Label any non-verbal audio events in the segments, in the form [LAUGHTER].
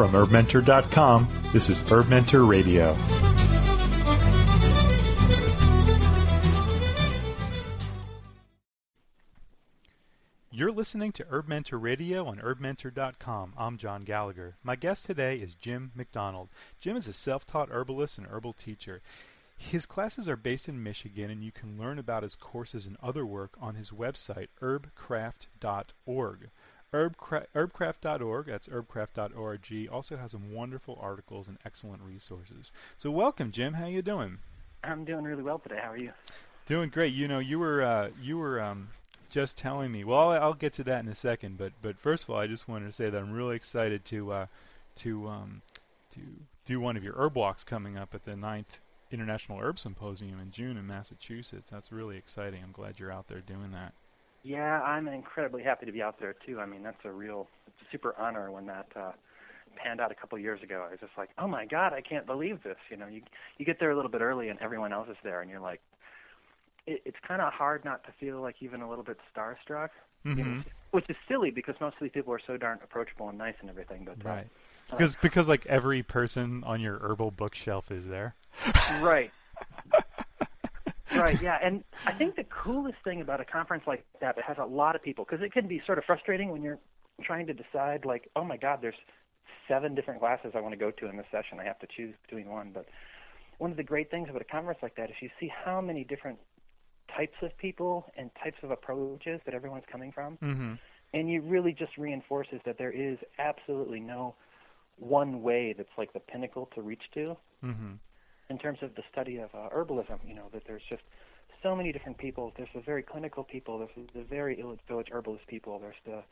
From HerbMentor.com, this is Herb Mentor Radio. You're listening to Herb Mentor Radio on HerbMentor.com. I'm John Gallagher. My guest today is Jim McDonald. Jim is a self taught herbalist and herbal teacher. His classes are based in Michigan, and you can learn about his courses and other work on his website, herbcraft.org. Herbcra- herbcraft.org, that's herbcraft.org, also has some wonderful articles and excellent resources. So welcome, Jim. How you doing? I'm doing really well today. How are you? Doing great. You know, you were uh, you were um, just telling me. Well, I'll, I'll get to that in a second. But but first of all, I just wanted to say that I'm really excited to uh, to um, to do one of your herb walks coming up at the ninth International Herb Symposium in June in Massachusetts. That's really exciting. I'm glad you're out there doing that. Yeah, I'm incredibly happy to be out there too. I mean, that's a real, it's a super honor when that uh, panned out a couple of years ago. I was just like, oh my god, I can't believe this. You know, you you get there a little bit early and everyone else is there, and you're like, it, it's kind of hard not to feel like even a little bit starstruck. Mm-hmm. You know, which is silly because most of these people are so darn approachable and nice and everything. But right, uh, because because like every person on your herbal bookshelf is there. right. [LAUGHS] right, yeah. And I think the coolest thing about a conference like that that has a lot of people, because it can be sort of frustrating when you're trying to decide, like, oh my God, there's seven different classes I want to go to in this session. I have to choose between one. But one of the great things about a conference like that is you see how many different types of people and types of approaches that everyone's coming from. Mm-hmm. And you really just reinforces that there is absolutely no one way that's like the pinnacle to reach to. Mm-hmm. In terms of the study of uh, herbalism, you know that there's just so many different people. There's the very clinical people. There's the very village herbalist people. There's the,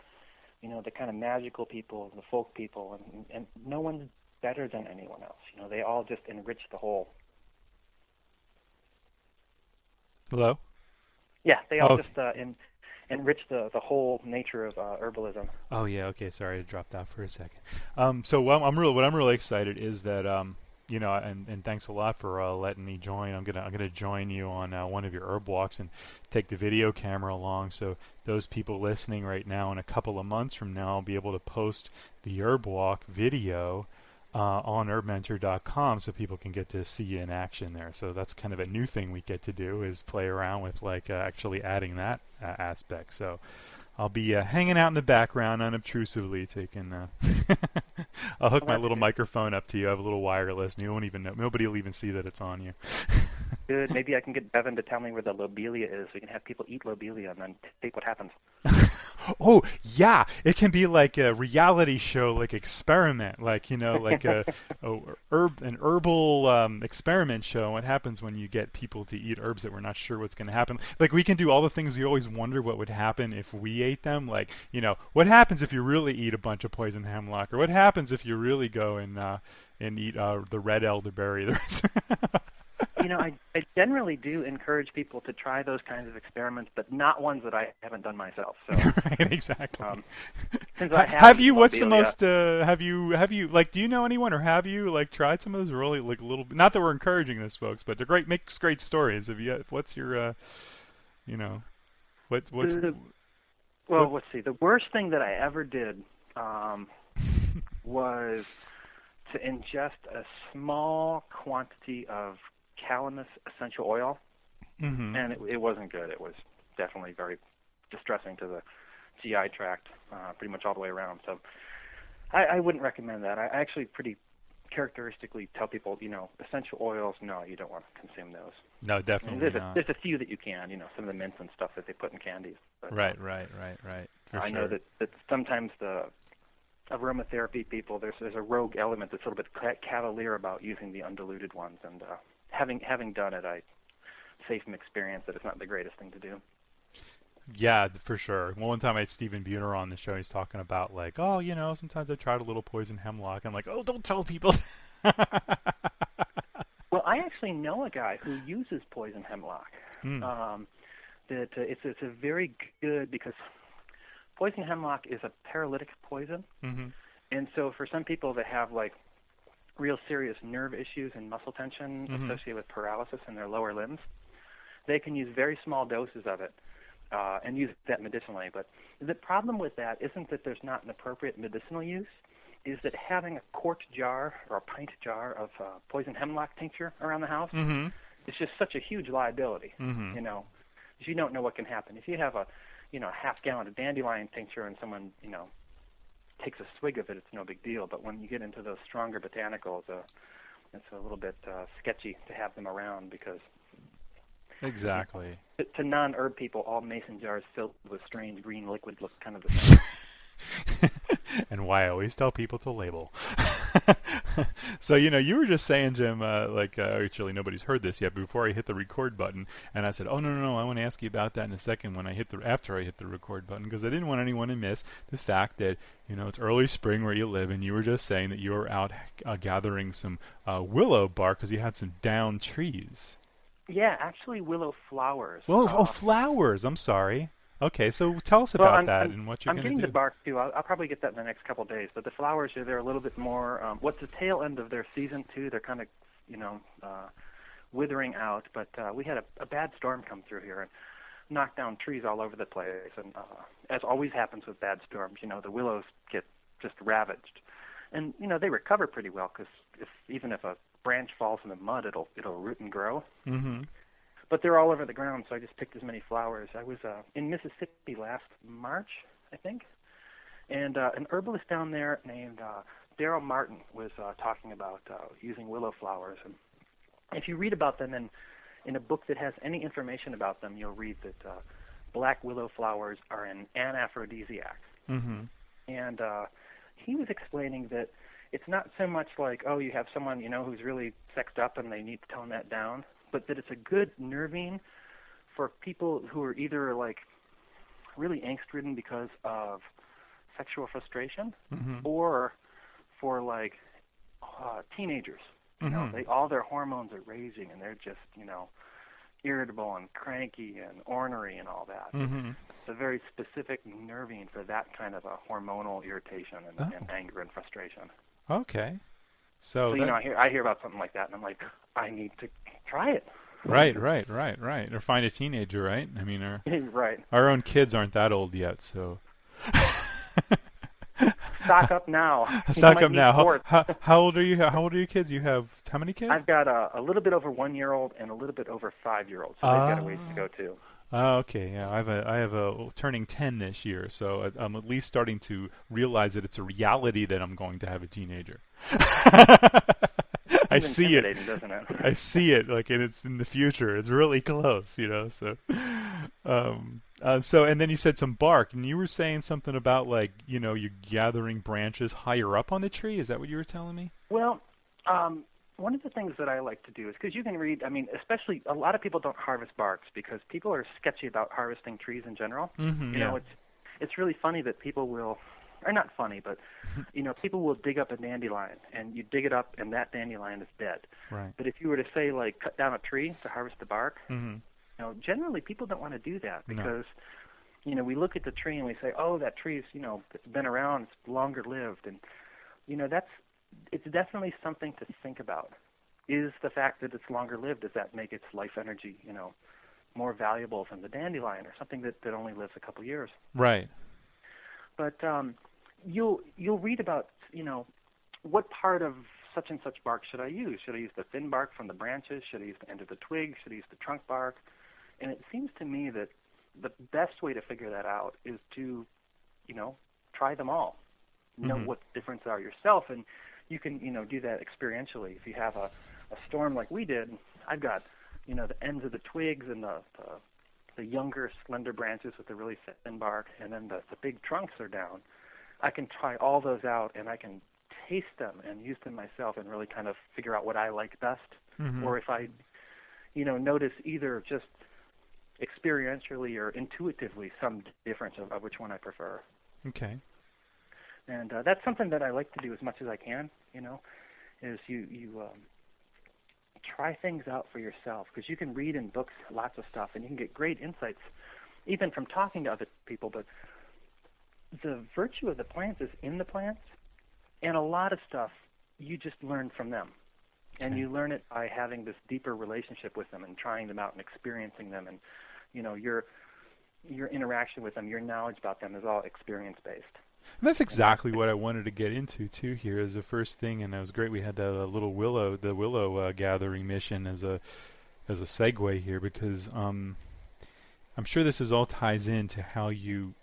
you know, the kind of magical people, the folk people, and and no one's better than anyone else. You know, they all just enrich the whole. Hello. Yeah, they all Oh. just uh, en- enrich the the whole nature of uh, herbalism. Oh yeah. Okay. Sorry, I dropped out for a second. Um, so what I'm really what I'm really excited is that um, you know, and, and thanks a lot for uh, letting me join. I'm gonna I'm gonna join you on uh, one of your herb walks and take the video camera along. So those people listening right now, in a couple of months from now, I'll be able to post the herb walk video uh, on herbmentor.com so people can get to see you in action there. So that's kind of a new thing we get to do is play around with like uh, actually adding that uh, aspect. So I'll be uh, hanging out in the background unobtrusively, taking. Uh, [LAUGHS] I'll hook my little microphone up to you. I have a little wireless, and you won't even know. Nobody will even see that it's on you. [LAUGHS] Good. Maybe I can get Bevan to tell me where the lobelia is. We can have people eat lobelia and then tape what happens. [LAUGHS] Oh yeah, it can be like a reality show, like experiment, like you know, like a, [LAUGHS] a herb, an herbal um, experiment show. What happens when you get people to eat herbs that we're not sure what's going to happen? Like we can do all the things we always wonder what would happen if we ate them. Like you know, what happens if you really eat a bunch of poison hemlock, or what happens if you really go and uh, and eat uh, the red elderberry? [LAUGHS] You know, I, I generally do encourage people to try those kinds of experiments, but not ones that I haven't done myself. So, [LAUGHS] right, exactly. um, since I have, have, you? What's the most? Uh, have you? Have you? Like, do you know anyone, or have you like tried some of those? Really, like a little. Not that we're encouraging this, folks, but they're great. Makes great stories. Have you? What's your? Uh, you know, what? What's? The- Well, What- let's see. The worst thing that I ever did um, [LAUGHS] was to ingest a small quantity of calamus essential oil, hmm and it, it wasn't good. It was definitely very distressing to the GI tract, uh, pretty much all the way around. So, I, I wouldn't recommend that. I actually pretty characteristically tell people, you know, essential oils, no, you don't want to consume those. No, definitely there's a there's a few that you can, you know, some of the mints and stuff that they put in candies. But, Right, right, right, right. For I sure. know that, that sometimes the aromatherapy people there's there's a rogue element that's a little bit cavalier about using the undiluted ones, and uh, having having done it, I say from experience that it's not the greatest thing to do. Yeah, for sure. Well, one time I had Stephen Buhner on the show. He's talking about like, oh, you know, sometimes I tried a little poison hemlock. I'm like, oh, don't tell people. [LAUGHS] Well, I actually know a guy who uses poison hemlock. Hmm. Um, that uh, it's it's a very good because poison hemlock is a paralytic poison, hmm and so for some people that have like real serious nerve issues and muscle tension Mhm. associated with paralysis in their lower limbs, they can use very small doses of it uh, and use that medicinally. But the problem with that isn't that there's not an appropriate medicinal use; is that having a quart jar or a pint jar of uh, poison hemlock tincture around the house Mm-hmm. is just such a huge liability. Mhm. You know, you don't know what can happen if you have a, you know, half gallon of dandelion tincture and someone, you know, takes a swig of it, it's no big deal. But when you get into those stronger botanicals, uh, it's a little bit uh, sketchy to have them around because Exactly. to, to non-herb people, all mason jars filled with strange green liquid look kind of the [LAUGHS] same. and why I always tell people to label. [LAUGHS] [LAUGHS] so you know, you were just saying, Jim, uh, like uh, actually nobody's heard this yet. Before I hit the record button, and I said, "Oh no, no, no! I want to ask you about that in a second when I hit the after I hit the record button because I didn't want anyone to miss the fact that you know it's early spring where you live, and you were just saying that you were out uh, gathering some uh, willow bark because you had some down trees. yeah, actually, willow flowers. Well, Uh, oh, flowers. I'm sorry. Okay, so tell us Well, about I'm- that I'm- and what you're I'm getting the bark too. I'll, I'll probably get that in the next couple of days. But the flowers are they're a little bit more. Um, what's the tail end of their season too? They're kind of, you know, uh, withering out. But uh, we had a, a bad storm come through here and knocked down trees all over the place. And uh, as always happens with bad storms, you know, the willows get just ravaged. And you know they recover pretty well because if even if a branch falls in the mud, it'll it'll root and grow mm-hmm. But they're all over the ground, so I just picked as many flowers. I was uh, in Mississippi last March, I think, and uh, an herbalist down there named uh, Daryl Martin was uh, talking about uh, using willow flowers. And if you read about them in in a book that has any information about them, you'll read that uh, black willow flowers are an anaphrodisiac. Mm-hmm. And uh, he was explaining that it's not so much like, oh, you have someone you know who's really sexed up and they need to tone that down, but that it's a good nervine for people who are either like really angst-ridden because of sexual frustration, Mm-hmm. or for like uh, teenagers. You know, Mhm. they all their hormones are raising and they're just you know irritable and cranky and ornery and all that Mm-hmm. it's a very specific nervine for that kind of a hormonal irritation and, Oh. and anger and frustration. Okay. So, So you that- know, I hear I hear about something like that, and I'm like, I need to try it. right, right, right, right. Or find a teenager, right? I mean, our [LAUGHS] right. our own kids aren't that old yet, so [LAUGHS] Stock up now. [LAUGHS] Stock up now. How, how, how old are you? How old are your kids? You have how many kids? I've got a, a little bit over one year old and a little bit over five year old, so they've got a ways to go too. Oh, okay. Yeah, I have a I have a turning ten this year, so I'm at least starting to realize that it's a reality that I'm going to have a teenager. I see it. doesn't it? I see it, like, and it's in the future. It's really close, you know. So, um, uh, so, and then you said some bark, and you were saying something about like, you know, you're gathering branches higher up on the tree. Is that what you were telling me? Well, um, one of the things that I like to do is because you can read. I mean, especially a lot of people don't harvest barks because people are sketchy about harvesting trees in general. Mm-hmm, You know, it's it's really funny that people will, or not funny, but you know, people will dig up a dandelion and you dig it up and that dandelion is dead. right. But if you were to say like cut down a tree to harvest the bark, Mm-hmm. you know, generally people don't want to do that No. because you know we look at the tree and we say, oh, that tree's you know it's been around, it's longer lived, and you know that's it's definitely something to think about. Is the fact that it's longer lived does that make its life energy you know more valuable than the dandelion or something that that only lives a couple years? Right. But um, you'll you'll read about you know what part of such and such bark should I use? Should I use the thin bark from the branches? Should I use the end of the twig? Should I use the trunk bark? And it seems to me that the best way to figure that out is to, you know, try them all. Know Mhm. what the difference are yourself, and you can, you know, do that experientially. If you have a, a storm like we did, I've got, you know, the ends of the twigs and the, the the younger slender branches with the really thin bark, and then the, the big trunks are down. I can try all those out, and I can taste them and use them myself, and really kind of figure out what I like best Mhm. or if I, you know, notice either just experientially or intuitively some difference of, of which one I prefer. Okay. And uh, that's something that I like to do as much as I can. You know, is you you um, try things out for yourself because you can read in books lots of stuff and you can get great insights, even from talking to other people. But the virtue of the plants is in the plants, and a lot of stuff you just learn from them. And you learn it by having this deeper relationship with them and trying them out and experiencing them. And you know your your interaction with them, your knowledge about them is all experience based. And that's exactly what I wanted to get into too. Here is the first thing, and it was great. We had that uh, little willow, the willow uh, gathering mission as a as a segue here because um, I'm sure this is all ties into how you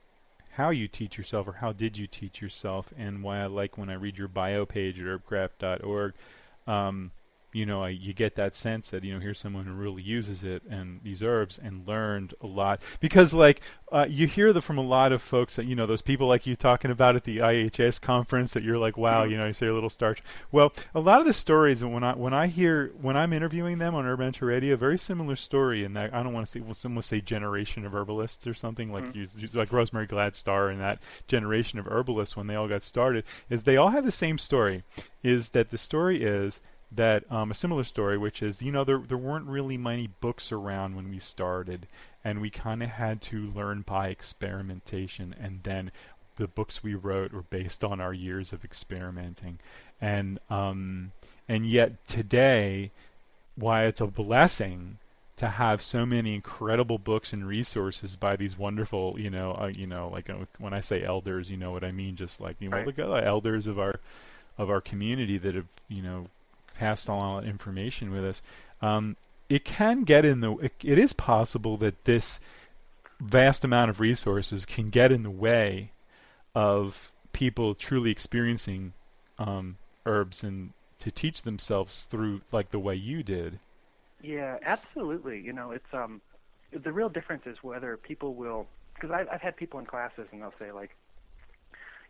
how you teach yourself or how did you teach yourself, and why I like when I read your bio page at herbcraft.org. Um, you know, I, you get that sense that you know here's someone who really uses it and these herbs and learned a lot because like uh, you hear the, from a lot of folks that you know those people like you talking about at the IHS conference that you're like wow mm-hmm. you know you say a little starch. Well, a lot of the stories when I when I hear when I'm interviewing them on Mentor Radio, very similar story in that I don't want to say well someone say generation of herbalists or something like mm-hmm. you, like Rosemary Gladstar and that generation of herbalists when they all got started is they all have the same story is that the story is that um, a similar story, which is you know there there weren't really many books around when we started, and we kind of had to learn by experimentation, and then the books we wrote were based on our years of experimenting, and um, and yet today, why it's a blessing to have so many incredible books and resources by these wonderful, you know, uh, you know, like uh, when I say elders, you know what I mean, just like you know, right. the elders of our of our community that have, you know, passed that information with us. Um, it can get in the. It, it is possible that this vast amount of resources can get in the way of people truly experiencing um, herbs and to teach themselves through like the way you did. Yeah, absolutely. You know, it's um, the real difference is whether people will because I've, I've had people in classes and they'll say like,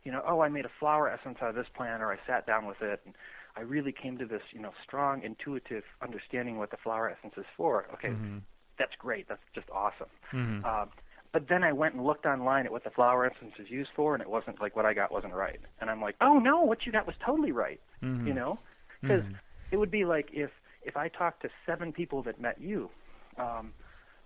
you know, oh, I made a flower essence out of this plant, or I sat down with it, and I really came to this, you know, strong intuitive understanding what the flower essence is for. Okay, mm-hmm. that's great. That's just awesome. Mm-hmm. Uh, but then I went and looked online at what the flower essence is used for, and it wasn't like what I got wasn't right. And I'm like, oh no, what you got was totally right. Mm-hmm. You know, because mm-hmm. it would be like if if I talked to seven people that met you, um,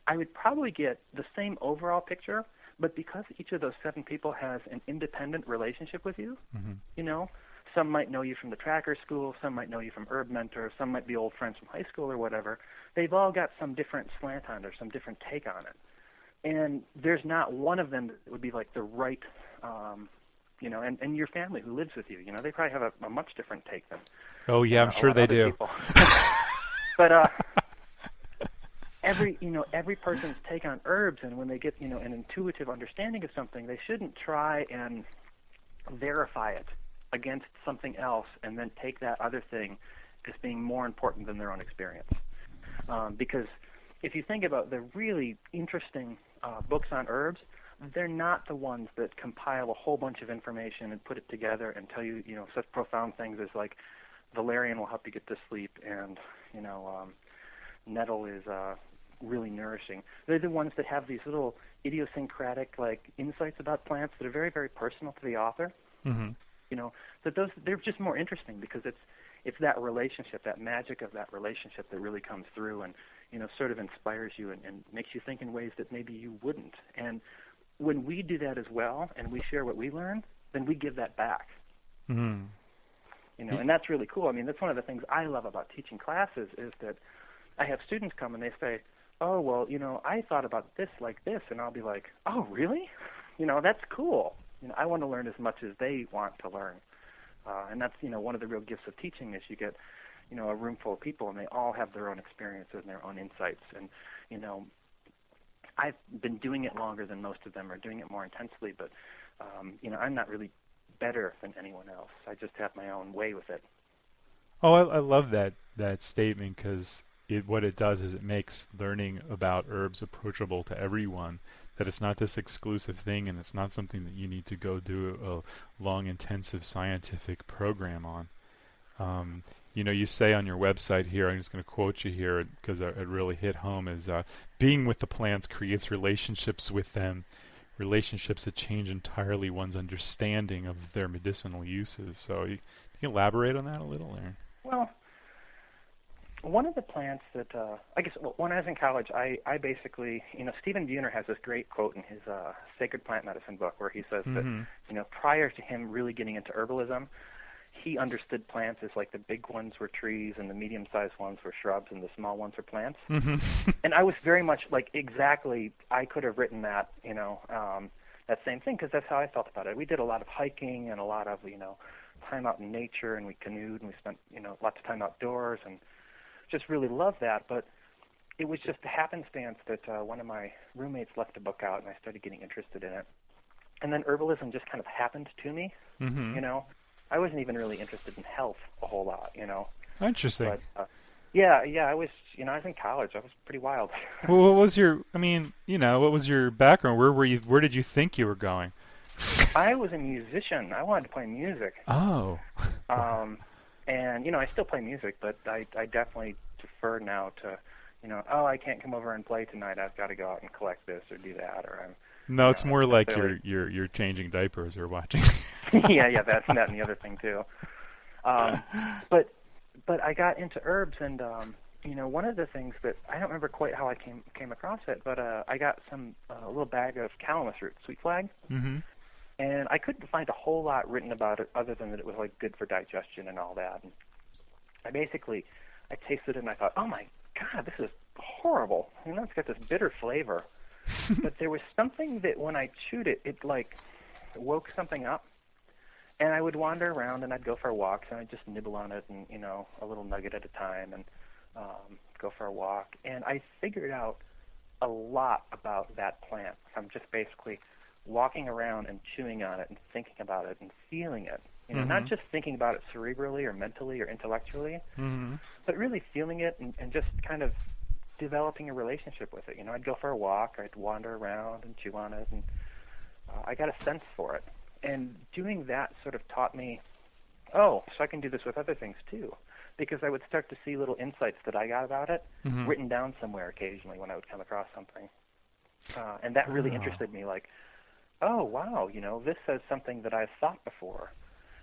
I would probably get the same overall picture. But because each of those seven people has an independent relationship with you, mm-hmm. you know, some might know you from the tracker school, some might know you from Herb Mentor, some might be old friends from high school or whatever. They've all got some different slant on it or some different take on it. And there's not one of them that would be like the right, um, you know, and, and your family who lives with you, you know, they probably have a, a much different take than. Oh yeah, I'm sure they do. [LAUGHS] but uh, every you know every person's take on herbs, and when they get you know an intuitive understanding of something, they shouldn't try and verify it against something else and then take that other thing as being more important than their own experience. Um, because if you think about the really interesting uh, books on herbs, they're not the ones that compile a whole bunch of information and put it together and tell you, you know, such profound things as like valerian will help you get to sleep and, you know, um, nettle is uh, really nourishing. They're the ones that have these little idiosyncratic like insights about plants that are very, very personal to the author. Mm-hmm you know that those they're just more interesting because it's it's that relationship that magic of that relationship that really comes through and you know sort of inspires you and, and makes you think in ways that maybe you wouldn't. And when we do that as well and we share what we learn then we give that back. Mm-hmm. you know and that's really cool. I mean that's one of the things i love about teaching classes is that i have students come and they say oh well you know i thought about this like this and i'll be like oh really? You know that's cool you know, I want to learn as much as they want to learn. Uh, and that's, you know, one of the real gifts of teaching is you get, you know, a room full of people and they all have their own experiences and their own insights. And, you know, I've been doing it longer than most of them or doing it more intensely, but, um, you know, I'm not really better than anyone else. I just have my own way with it. Oh, I, I love that, that statement because it, what it does is it makes learning about herbs approachable to everyone that it's not this exclusive thing and it's not something that you need to go do a long intensive scientific program on. Um, you know you say on your website here i'm just going to quote you here because it really hit home is uh, being with the plants creates relationships with them relationships that change entirely one's understanding of their medicinal uses. So you, can you elaborate on that a little there well one of the plants that uh, I guess well, when I was in college, I I basically you know Stephen Buhner has this great quote in his uh, Sacred Plant Medicine book where he says mm-hmm. that you know prior to him really getting into herbalism, he understood plants as like the big ones were trees and the medium-sized ones were shrubs and the small ones were plants. Mm-hmm. [LAUGHS] and I was very much like exactly I could have written that you know. Um, that same thing because that's how I felt about it. We did a lot of hiking and a lot of you know time out in nature, and we canoed and we spent you know lots of time outdoors and just really loved that. But it was just a happenstance that uh, one of my roommates left a book out, and I started getting interested in it. And then herbalism just kind of happened to me. Mm-hmm. You know, I wasn't even really interested in health a whole lot. You know, Interesting. but uh, yeah, yeah, I was. You know, I was in college. I was pretty wild. [LAUGHS] well, what was your? I mean, you know, what was your background? Where were you? Where did you think you were going? I was a musician. I wanted to play music. Oh. Um, and you know, I still play music, but I I definitely defer now to, you know, oh, I can't come over and play tonight. I've got to go out and collect this or do that, or I'm. No, it's Yeah, more like you're you're you're changing diapers or watching. [LAUGHS] [LAUGHS] yeah, yeah, that's that and the other thing too. Um, but but I got into herbs, and um, you know, one of the things that I don't remember quite how I came came across it, but uh, I got some uh, a little bag of calamus root, sweet flag, mm-hmm. And I couldn't find a whole lot written about it other than that it was like good for digestion and all that. And I basically I tasted it and I thought, oh my god, this is horrible. You know, it's got this bitter flavor. [LAUGHS] but there was something that when I chewed it, it like woke something up. And I would wander around and I'd go for walks and I'd just nibble on it and you know a little nugget at a time and um, go for a walk. And I figured out a lot about that plant from just basically walking around and chewing on it and thinking about it and feeling it. You know, not Mhm. just thinking about it cerebrally or mentally or intellectually, Mm-hmm. but really feeling it and, and just kind of developing a relationship with it. You know, I'd go for a walk, I'd wander around and chew on it, and uh, I got a sense for it. And doing that sort of taught me, oh, so I can do this with other things too, because I would start to see little insights that I got about it Mhm. written down somewhere occasionally when I would come across something, uh, and that really Oh. interested me. Like, oh wow, you know, this says something that I've thought before.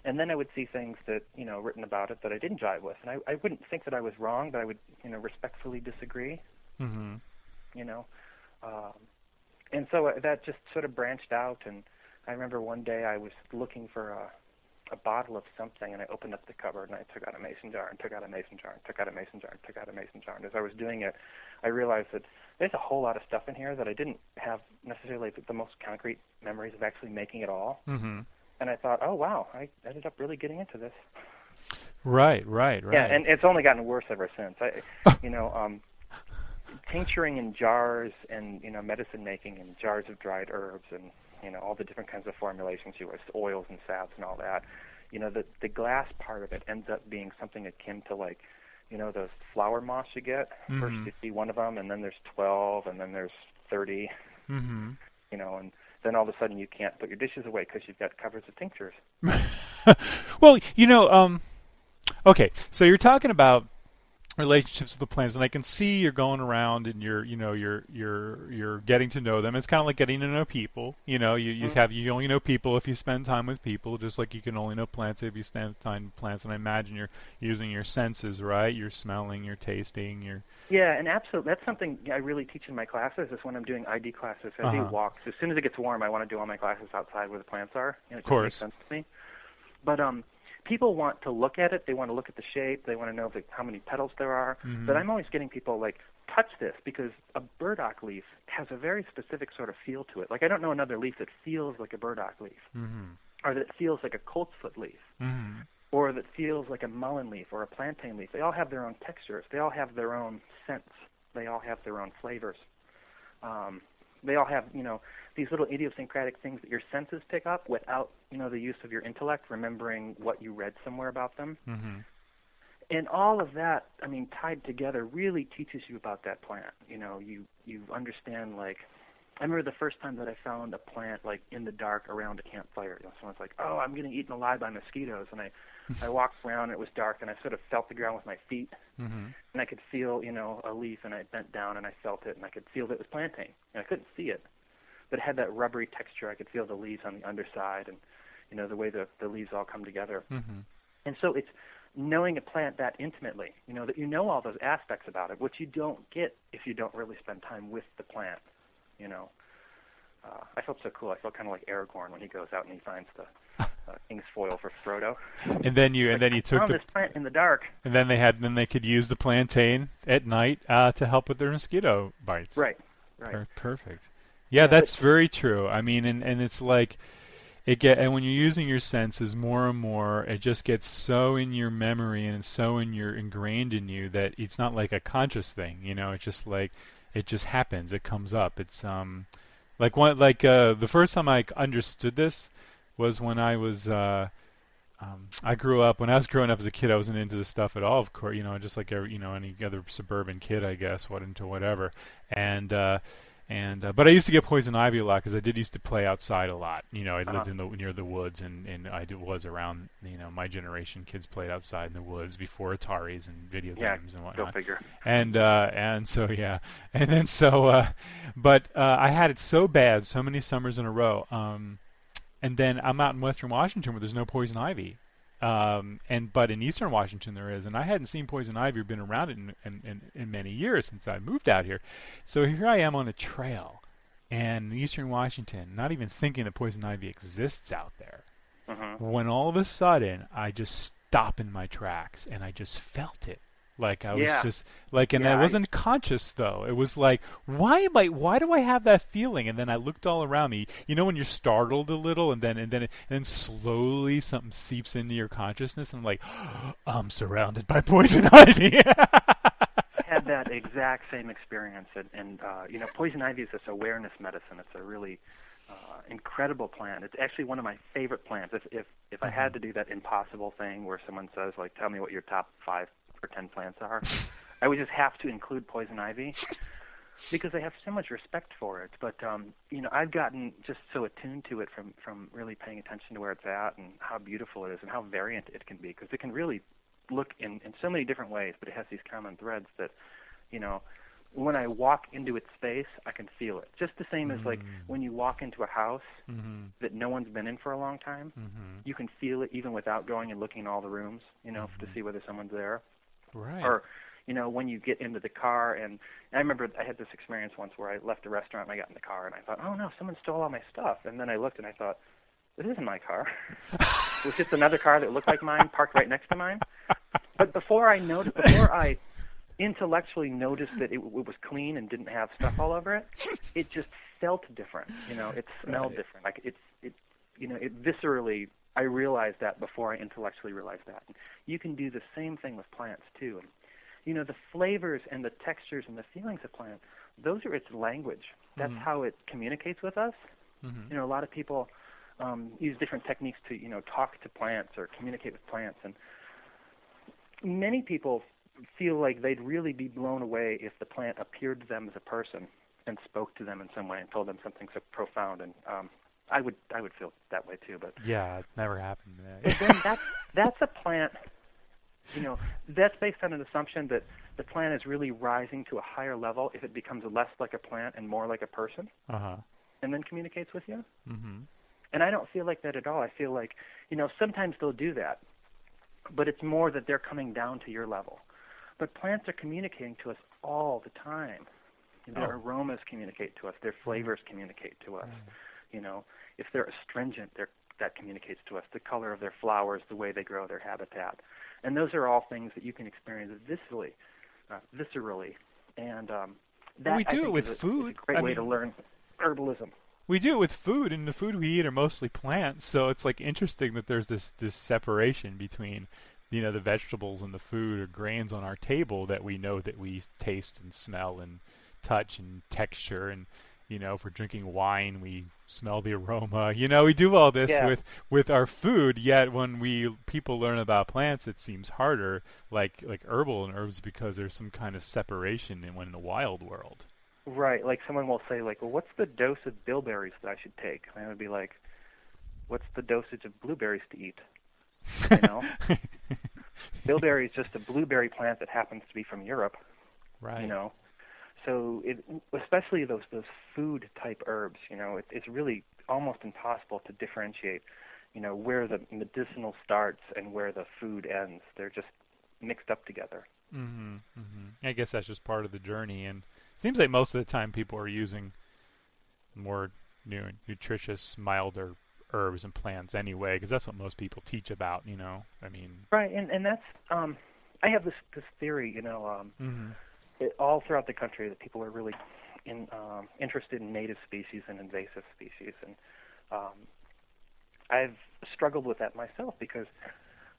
And then I would see things that you know written about it that I didn't jive with, and I, I wouldn't think that I was wrong, but I would you know respectfully disagree. Mm-hmm. You know, um, and so uh, that just sort of branched out. And I remember one day I was looking for a, a bottle of something, and I opened up the cupboard and I took out a mason jar and took out a mason jar and took out a mason jar and took out a mason jar. And as I was doing it, I realized that there's a whole lot of stuff in here that I didn't have necessarily the, the most concrete memories of actually making at all. Mm-hmm. And I thought, oh wow, I ended up really getting into this. Right, right, right. Yeah, and it's only gotten worse ever since. I, you know, um, tincturing in jars and you know medicine making in jars of dried herbs and you know all the different kinds of formulations you use, oils and salves and all that. You know, the the glass part of it ends up being something akin to like, you know, those flour moths you get. First Mhm. you see one of them, and then there's twelve, and then there's thirty. mm-hmm. [LAUGHS] You know, and then all of a sudden you can't put your dishes away because you've got covers of tinctures. [LAUGHS] well, you know, um, okay, so you're talking about relationships with the plants, and I can see you're going around and you're, you know, you're you're you're getting to know them. It's kind of like getting to know people. You know, you you Mhm. have you only know people if you spend time with people, just like you can only know plants if you spend time with plants. And I imagine you're using your senses, right? You're smelling, you're tasting, you're Yeah, and absolutely, that's something I really teach in my classes. Is when I'm doing ID classes, I do Uh-huh. walks. As soon as it gets warm, I want to do all my classes outside where the plants are. You know, it just Course. makes sense to me. But um, people want to look at it. They want to look at the shape. They want to know like, how many petals there are. Mhm. But I'm always getting people like touch this because a burdock leaf has a very specific sort of feel to it. Like I don't know another leaf that feels like a burdock leaf, mm-hmm. or that feels like a coltsfoot leaf Mm-hmm. or that feels like a mullein leaf or a plantain leaf. They all have their own textures. They all have their own scents. They all have their own flavors. Um, they all have, you know, these little idiosyncratic things that your senses pick up without, you know, the use of your intellect, remembering what you read somewhere about them. Mm-hmm. And all of that, I mean, tied together, really teaches you about that plant. You know, you you understand like. I remember the first time that I found a plant like in the dark around a campfire. You know, someone's like, "Oh, I'm getting eaten alive by mosquitoes," and I, I walked around. and It was dark, and I sort of felt the ground with my feet, Mm-hmm. and I could feel, you know, a leaf, and I bent down and I felt it, and I could feel that it was plantain, and I couldn't see it, but it had that rubbery texture. I could feel the leaves on the underside, and you know the way the the leaves all come together. Mm-hmm. And so it's knowing a plant that intimately, you know, that you know all those aspects about it, which you don't get if you don't really spend time with the plant, you know. Uh, I felt so cool. I felt kind of like Aragorn when he goes out and he finds the uh, king's foil for Frodo. And then you and then you took the this plant in the dark. And then they had, then they could use the plantain at night uh, to help with their mosquito bites. Right, right. Per- perfect. Yeah, Yeah, that's very true. I mean, and and it's like it get and when you're using your senses more and more, it just gets so in your memory and so in your ingrained in you that it's not like a conscious thing. You know, it's just like it just happens. It comes up. It's um like one like uh, the first time I understood this was when I was. Uh, um, I grew up when I was growing up as a kid. I wasn't into this stuff at all. Of course, you know, just like every, you know any other suburban kid, I guess, what into whatever. And uh, and uh, but I used to get poison ivy a lot because I did used to play outside a lot. You know, I lived Uh-huh. in the near the woods, and and I did, was around. You know, my generation kids played outside in the woods before Ataris and video Yeah, games and Go whatnot figure. and uh, and so yeah, and then so, uh, but uh, I had it so bad, so many summers in a row. Um, and then I'm out in Western Washington where there's no poison ivy, um, and but in Eastern Washington there is, and I hadn't seen poison ivy or been around it in, in, in, in many years since I moved out here. So here I am on a trail, and in Eastern Washington, not even thinking that poison ivy exists out there hmm when all of a sudden I just stop in my tracks and I just felt it. Like I was Yeah. just like, and Yeah, I I- wasn't conscious though. It was like, why am I? Why do I have that feeling? And then I looked all around me. You know, when you're startled a little, and then and then and then slowly something seeps into your consciousness, and I'm like, [GASPS] I'm surrounded by poison [LAUGHS] ivy. had that exact same experience, and, and uh, you know, poison ivy is this awareness medicine. It's a really uh, incredible plant. It's actually one of my favorite plants. If if if I had to do that impossible thing where someone says like, "Tell me what your top five or ten plants are," [LAUGHS] I would just have to include poison ivy [LAUGHS] because I have so much respect for it. But um, you know, I've gotten just so attuned to it from from really paying attention to where it's at and how beautiful it is and how variant it can be because it can really look in in so many different ways, but it has these common threads that you know when I walk into its space, I can feel it. Just the same as like when you walk into a house mm-hmm. that no one's been in for a long time, Mm-hmm. you can feel it even without going and looking in all the rooms, you know, to see whether someone's there. Right. Or, you know, when you get into the car and, and I remember I had this experience once where I left a restaurant and I got in the car and I thought, oh no, someone stole all my stuff. And then I looked and I thought, this isn't my car. [LAUGHS] it was just another car that looked like mine parked right next to mine. But before I noticed, before I intellectually noticed that it, it was clean and didn't have stuff all over it, it just felt different. You know, it smelled Right. different. Like it's it, you know, it viscerally. I realized that before I intellectually realized that. You can do the same thing with plants too. And you know, the flavors and the textures and the feelings of plants. Those are its language. That's Mhm. how it communicates with us. mm-hmm. You know, a lot of people um, use different techniques to, you know, talk to plants or communicate with plants, and many people feel like they'd really be blown away if the plant appeared to them as a person and spoke to them in some way and told them something so profound. And um, I would, I would feel that way too. But Yeah, it never happened. but then that's that's a plant. You know, that's based on an assumption that the plant is really rising to a higher level if it becomes less like a plant and more like a person, uh huh. and then communicates with you. Mm-hmm. And I don't feel like that at all. I feel like, you know, sometimes they'll do that, but it's more that they're coming down to your level. But plants are communicating to us all the time. Their Oh. aromas communicate to us. Their flavors communicate to us. You know, if they're astringent, they're, that communicates to us. The color of their flowers, the way they grow, their habitat, and those are all things that you can experience viscerally, uh, viscerally. And um, that we do it with a, food. a great I way to learn herbalism. We do it with food, and the food we eat are mostly plants. So it's like interesting that there's this this separation between, you know, the vegetables and the food or grains on our table that we know that we taste and smell and touch and texture, and you know, if we're drinking wine, we smell the aroma. [LAUGHS] You know, we do all this Yeah. with with our food. Yet when we people learn about plants, it seems harder, like like herbal and herbs, because there's some kind of separation in when in the wild world. Right. Like someone will say, like, well, what's the dose of bilberries that I should take? And I would be like, what's the dosage of blueberries to eat? You know, [LAUGHS] bilberry is just a blueberry plant that happens to be from Europe. right. You know, so it, especially those those food type herbs. You know, it, it's really almost impossible to differentiate. You know, where the medicinal starts and where the food ends. They're just mixed up together. Mm-hmm, mm-hmm. I guess that's just part of the journey, and it seems like most of the time people are using more nu- nutritious, milder herbs and plants anyway, because that's what most people teach about. You know, I mean, Right, and and that's um, I have this this theory. You know, um, mm-hmm. It, all throughout the country that people are really in, um, interested in native species and invasive species, and um, I've struggled with that myself because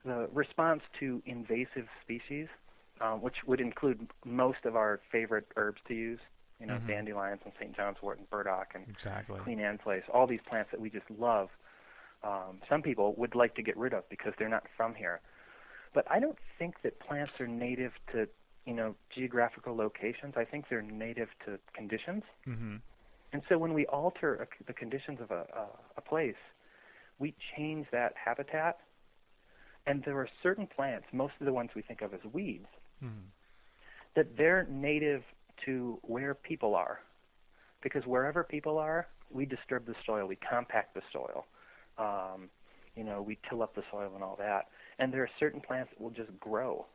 the response to invasive species, um, which would include most of our favorite herbs to use, you know, Mhm. dandelions and St. John's wort and burdock and Exactly. Queen Anne's lace, all these plants that we just love. Um, some people would like to get rid of because they're not from here. But I don't think that plants are native to, you know, geographical locations. I think they're native to conditions. Mm-hmm. And so when we alter a, the conditions of a, a, a place, we change that habitat. And there are certain plants, most of the ones we think of as weeds, Mm-hmm. that they're native to where people are. Because wherever people are, we disturb the soil, we compact the soil, um, you know, we till up the soil and all that. And there are certain plants that will just grow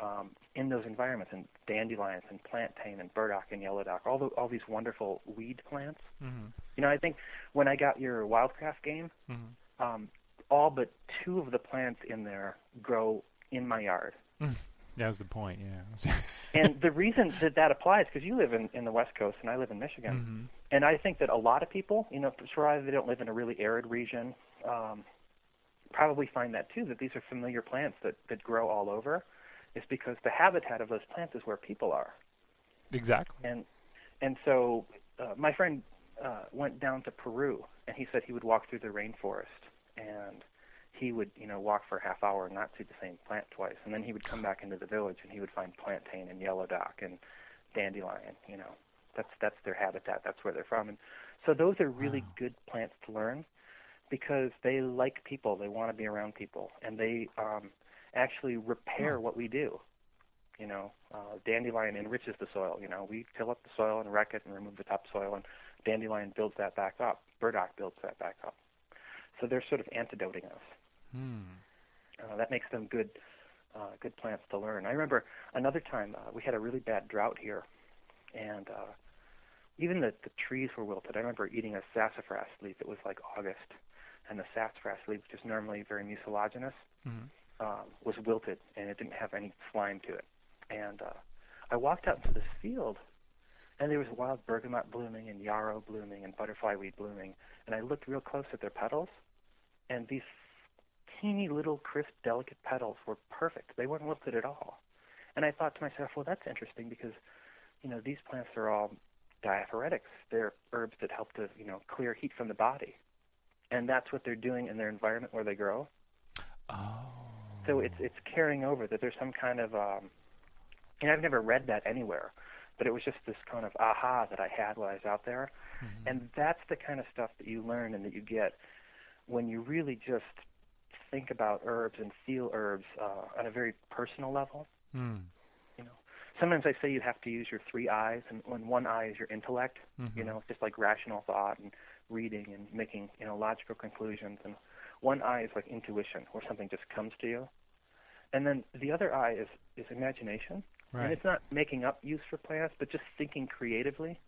um, in those environments, and dandelions and plantain and burdock and yellow dock, all the, all these wonderful weed plants. Mm-hmm. You know, I think when I got your wildcraft game, Mm-hmm. um, all but two of the plants in there grow in my yard. That was the point. Yeah. [LAUGHS] and the reason that that applies, because you live in, in the West Coast and I live in Michigan, mm-hmm. and I think that a lot of people, you know, provided they don't live in a really arid region, um, probably find that too, that these are familiar plants that, that grow all over, is because the habitat of those plants is where people are. Exactly. And and so uh, my friend uh, went down to Peru, and he said he would walk through the rainforest, and he would, you know, walk for a half hour and not see the same plant twice, and then he would come back into the village and he would find plantain and yellow dock and dandelion. You know, that's that's their habitat. That's where they're from, and so those are really Wow. good plants to learn because they like people. They want to be around people, and they um, actually repair what we do. You know, uh, dandelion enriches the soil. You know, we till up the soil and wreck it and remove the topsoil, and dandelion builds that back up. Burdock builds that back up. So they're sort of antidoting us. Hmm. Uh, that makes them good, uh, good plants to learn. I remember another time uh, we had a really bad drought here, and uh, even the the trees were wilted. I remember eating a sassafras leaf. It was like August, and the sassafras leaf, which is normally very mucilaginous, Mm-hmm. Um, was wilted and it didn't have any slime to it. And uh, I walked out into this field, and there was wild bergamot blooming and yarrow blooming and butterfly weed blooming. And I looked real close at their petals, and these teeny little crisp, delicate petals were perfect. They weren't wilted at all. And I thought to myself, well, that's interesting because, you know, these plants are all diaphoretics. They're herbs that help to, you know, clear heat from the body. And that's what they're doing in their environment where they grow. Oh. So it's it's carrying over that there's some kind of um and I've never read that anywhere, but it was just this kind of aha that I had while I was out there. Mhm. And that's the kind of stuff that you learn and that you get when you really just think about herbs and feel herbs uh, on a very personal level. Hmm. You know, sometimes I say you have to use your three eyes, and when one eye is your intellect, you Mhm. know, just like rational thought and reading and making you know logical conclusions, and one eye is like intuition, where something just comes to you, and then the other eye is is imagination, Right. and it's not making up use for plants, but just thinking creatively.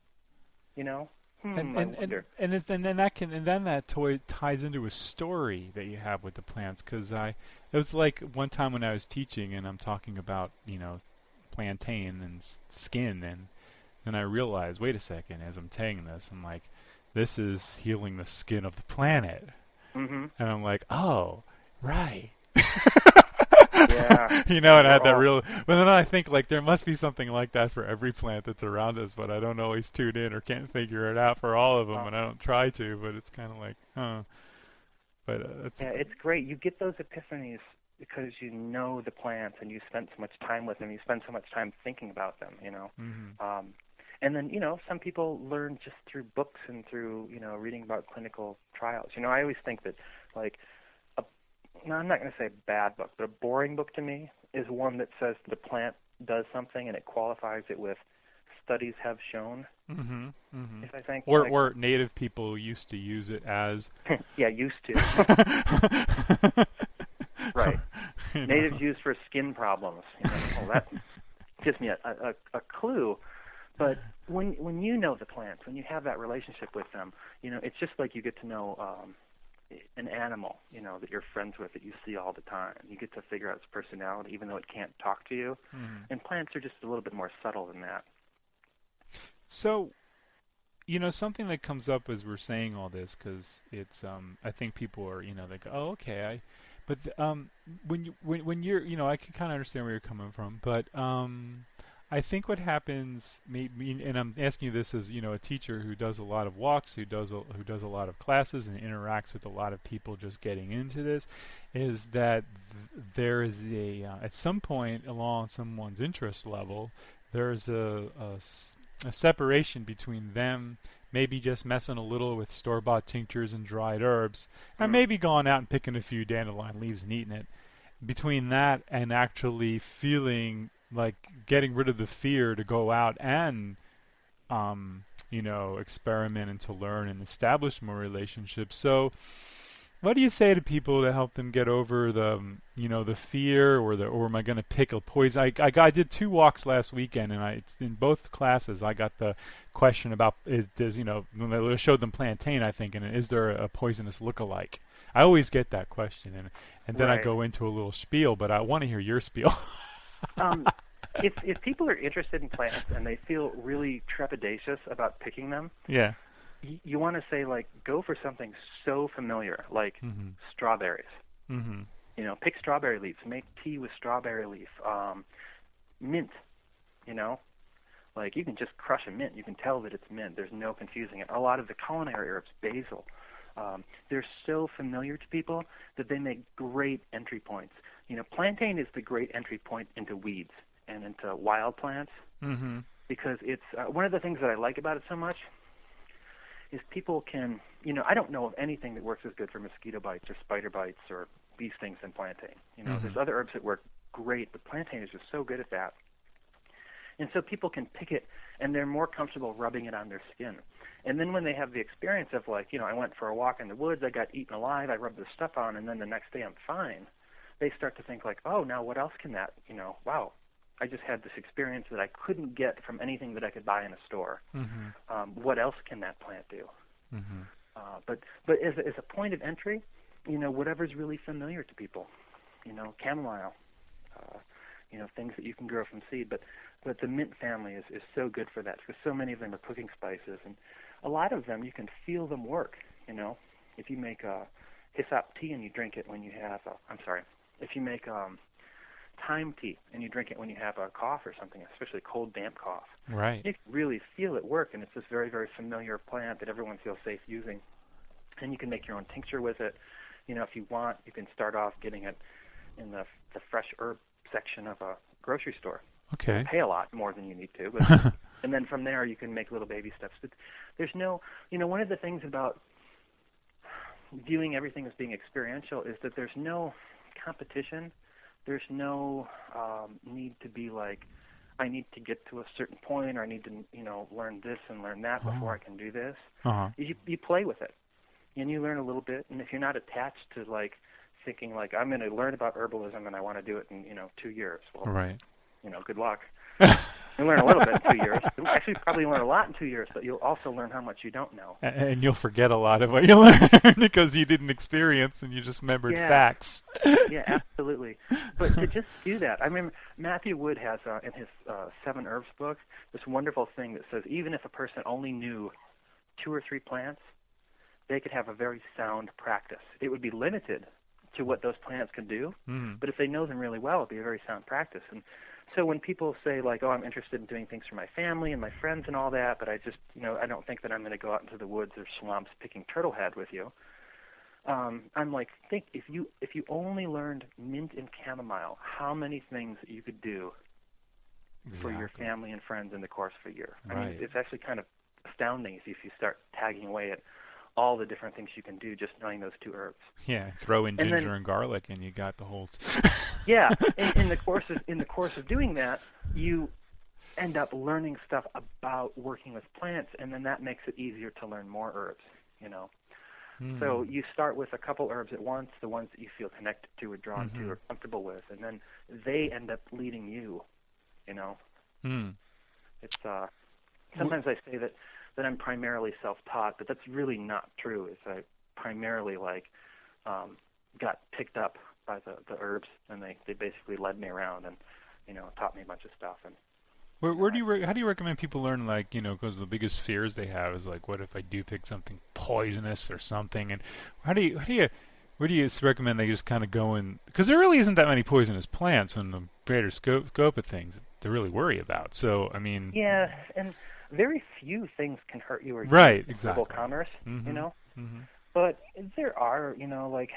You know, hmm, and I and and and, it's, and then that can and then that toy ties into a story that you have with the plants because I it was like one time when I was teaching and I'm talking about you know plantain and s- skin and then I realized wait a second as I'm saying this I'm like this is healing the skin of the planet hmm and I'm like oh right Yeah. [LAUGHS] you know, and I had that real. But then I think like there must be something like that for every plant that's around us, but I don't always tune in or can't figure it out for all of them, Oh. and I don't try to. But it's kind of like, huh. But uh, it's Yeah, it's great. You get those epiphanies because you know the plants and you spent so much time with them. You spend so much time thinking about them. You know. mhm. Um, and then you know some people learn just through books and through you know reading about clinical trials. You know, I always think that like a no, I'm not going to say a bad book, but a boring book to me is one that says the plant does something and it qualifies it with studies have shown. Mhm. Mhm. If I think Or like, or native people used to use it as. [LAUGHS] yeah, used to. [LAUGHS] Right. You know? Natives used for skin problems. You know, well, that gives me a, a, a clue. But when when you know the plants, when you have that relationship with them, you know, it's just like you get to know um, an animal, you know, that you're friends with, that you see all the time. You get to figure out its personality, even though it can't talk to you. Mhm. And plants are just a little bit more subtle than that. So, you know, something that comes up as we're saying all this, because it's, um, I think people are, you know, they go, oh, okay, I, but um, when you when when you're, you know, I can kind of understand where you're coming from, but um, I think what happens, and I'm asking you this as you know a teacher who does a lot of walks, who does a, who does a lot of classes, and interacts with a lot of people just getting into this, is that th- there is a uh, at some point along someone's interest level, there's a, a, a separation between them maybe just messing a little with store bought tinctures and dried herbs, and hmm. maybe going out and picking a few dandelion leaves and eating it. Between that and actually feeling like getting rid of the fear to go out and um, you know, experiment and to learn and establish more relationships. So what do you say to people to help them get over the um, you know the fear or the or am I going to pick a poison? I, I, I did two walks last weekend and I in both classes I got the question about is does you know when they showed them plantain I think and is there a poisonous look-alike? I always get that question and and then right. I go into a little spiel, but I want to hear your spiel. [LAUGHS] um, if if people are interested in plants and they feel really trepidatious about picking them, yeah, you want to say like go for something so familiar like mm-hmm. strawberries. Mm-hmm. You know, pick strawberry leaves. Make tea with strawberry leaf. Um, mint. You know, like you can just crush a mint. You can tell that it's mint. There's no confusing it. A lot of the culinary herbs, basil, um, they're so familiar to people that they make great entry points. You know, plantain is the great entry point into weeds and into wild plants mm-hmm. because it's uh, one of the things that I like about it so much is people can, you know, I don't know of anything that works as good for mosquito bites or spider bites or bee stings than plantain. You know, mm-hmm. there's other herbs that work great, but plantain is just so good at that. And so people can pick it and they're more comfortable rubbing it on their skin. And then when they have the experience of like, you know, I went for a walk in the woods, I got eaten alive, I rubbed this stuff on, and then the next day I'm fine. They start to think like, oh, now what else can that, you know, wow, I just had this experience that I couldn't get from anything that I could buy in a store. Mm-hmm. Um, what else can that plant do? Mm-hmm. Uh, but but as a, as a point of entry, you know, whatever's really familiar to people, you know, chamomile, uh, you know, things that you can grow from seed. But but the mint family is is so good for that because so many of them are cooking spices, and a lot of them you can feel them work. You know, if you make a hyssop tea and you drink it when you have, a, I'm sorry, if you make um, thyme tea and you drink it when you have a cough or something, especially cold, damp cough. Right. You can really feel it work, and it's this very, very familiar plant that everyone feels safe using. And you can make your own tincture with it. You know, if you want, you can start off getting it in the the fresh herb section of a grocery store. Okay. You pay a lot more than you need to, [LAUGHS] but and then from there you can make little baby steps. But there's no, you know, one of the things about viewing everything as being experiential is that there's no competition there's no um, need to be like, I need to get to a certain point, or I need to, you know, learn this and learn that uh-huh. before I can do this. Uh-huh. You you play with it, and you learn a little bit. And if you're not attached to like thinking like I'm going to learn about herbalism and I want to do it in you know two years, well, right. you know, good luck. [LAUGHS] you learn a little bit in two years. You'll actually, probably learn a lot in two years, but you'll also learn how much you don't know. And you'll forget a lot of what you [LAUGHS] learned because you didn't experience and you just remembered yeah. facts. yeah, absolutely. But to just do that, I remember Matthew Wood has uh, in his uh, Seven Herbs book this wonderful thing that says even if a person only knew two or three plants, they could have a very sound practice. It would be limited to what those plants can do, mm. but if they know them really well, it'd be a very sound practice. And so when people say like, "Oh, I'm interested in doing things for my family and my friends and all that," but I just, you know, I don't think that I'm going to go out into the woods or swamps picking turtle head with you. Um, I'm like, think if you if you only learned mint and chamomile, how many things you could do exactly. for your family and friends in the course of a year. Right. I mean, it's actually kind of astounding if you start tagging away at all the different things you can do just knowing those two herbs. Yeah, throw in and ginger then, and garlic, and you got the whole. [LAUGHS] yeah, in, in the course of in the course of doing that, you end up learning stuff about working with plants, and then that makes it easier to learn more herbs. You know. Mm. So you start with a couple herbs at once, the ones that you feel connected to or drawn mm-hmm. to or comfortable with, and then they end up leading you. You know. Mm. It's uh. Sometimes I say that that I'm primarily self-taught, but that's really not true. Is I primarily like um, got picked up by the the herbs, and they they basically led me around and you know taught me a bunch of stuff. And Where, where do you re- how do you recommend people learn like you know because the biggest fears they have is like what if I do pick something poisonous or something and how do you how do you where do you recommend they just kind of go in because there really isn't that many poisonous plants in the greater scope scope of things to really worry about so I mean yeah and very few things can hurt you or right exactly commerce mm-hmm. you know mm-hmm. but there are you know like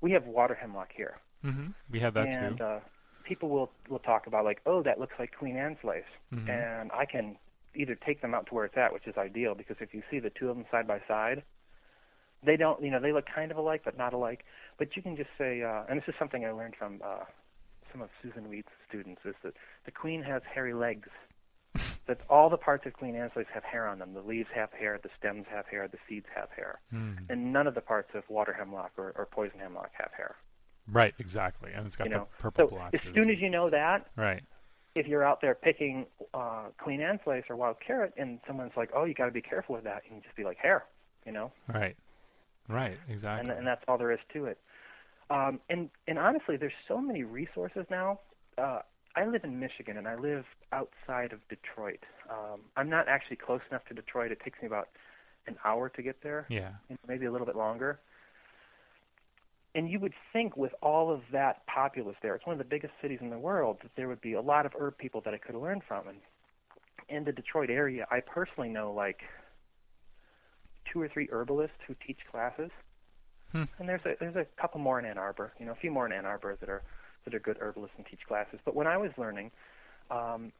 we have water hemlock here mm-hmm. we have that and, too uh, people will will talk about like, oh, that looks like Queen Anne's lace, mm-hmm. and I can either take them out to where it's at, which is ideal because if you see the two of them side by side, they don't, you know, they look kind of alike but not alike. But you can just say, uh, and this is something I learned from uh, some of Susun Weed's students, is that the queen has hairy legs. That all the parts of Queen Anne's lace have hair on them. The leaves have hair, the stems have hair, the seeds have hair, mm. and none of the parts of water hemlock or, or poison hemlock have hair. Right, exactly, and it's got you know? the purple so blotches. As soon as you know that, right, if you're out there picking uh, Queen Anne's lace or wild carrot, and someone's like, "Oh, you got to be careful with that," you can just be like, "Hair," you know. Right, right, exactly. And, and that's all there is to it. Um, and and honestly, there's so many resources now. Uh, I live in Michigan, and I live outside of Detroit. Um, I'm not actually close enough to Detroit. It takes me about an hour to get there. Yeah. Maybe a little bit longer and you would think with all of that populace there, it's one of the biggest cities in the world, that there would be a lot of herb people that I could learn from. And in the Detroit area, I personally know like two or three herbalists who teach classes. Hmm. And there's a there's a couple more in Ann Arbor, you know, a few more in Ann Arbor that are that are good herbalists and teach classes. But when I was learning, um,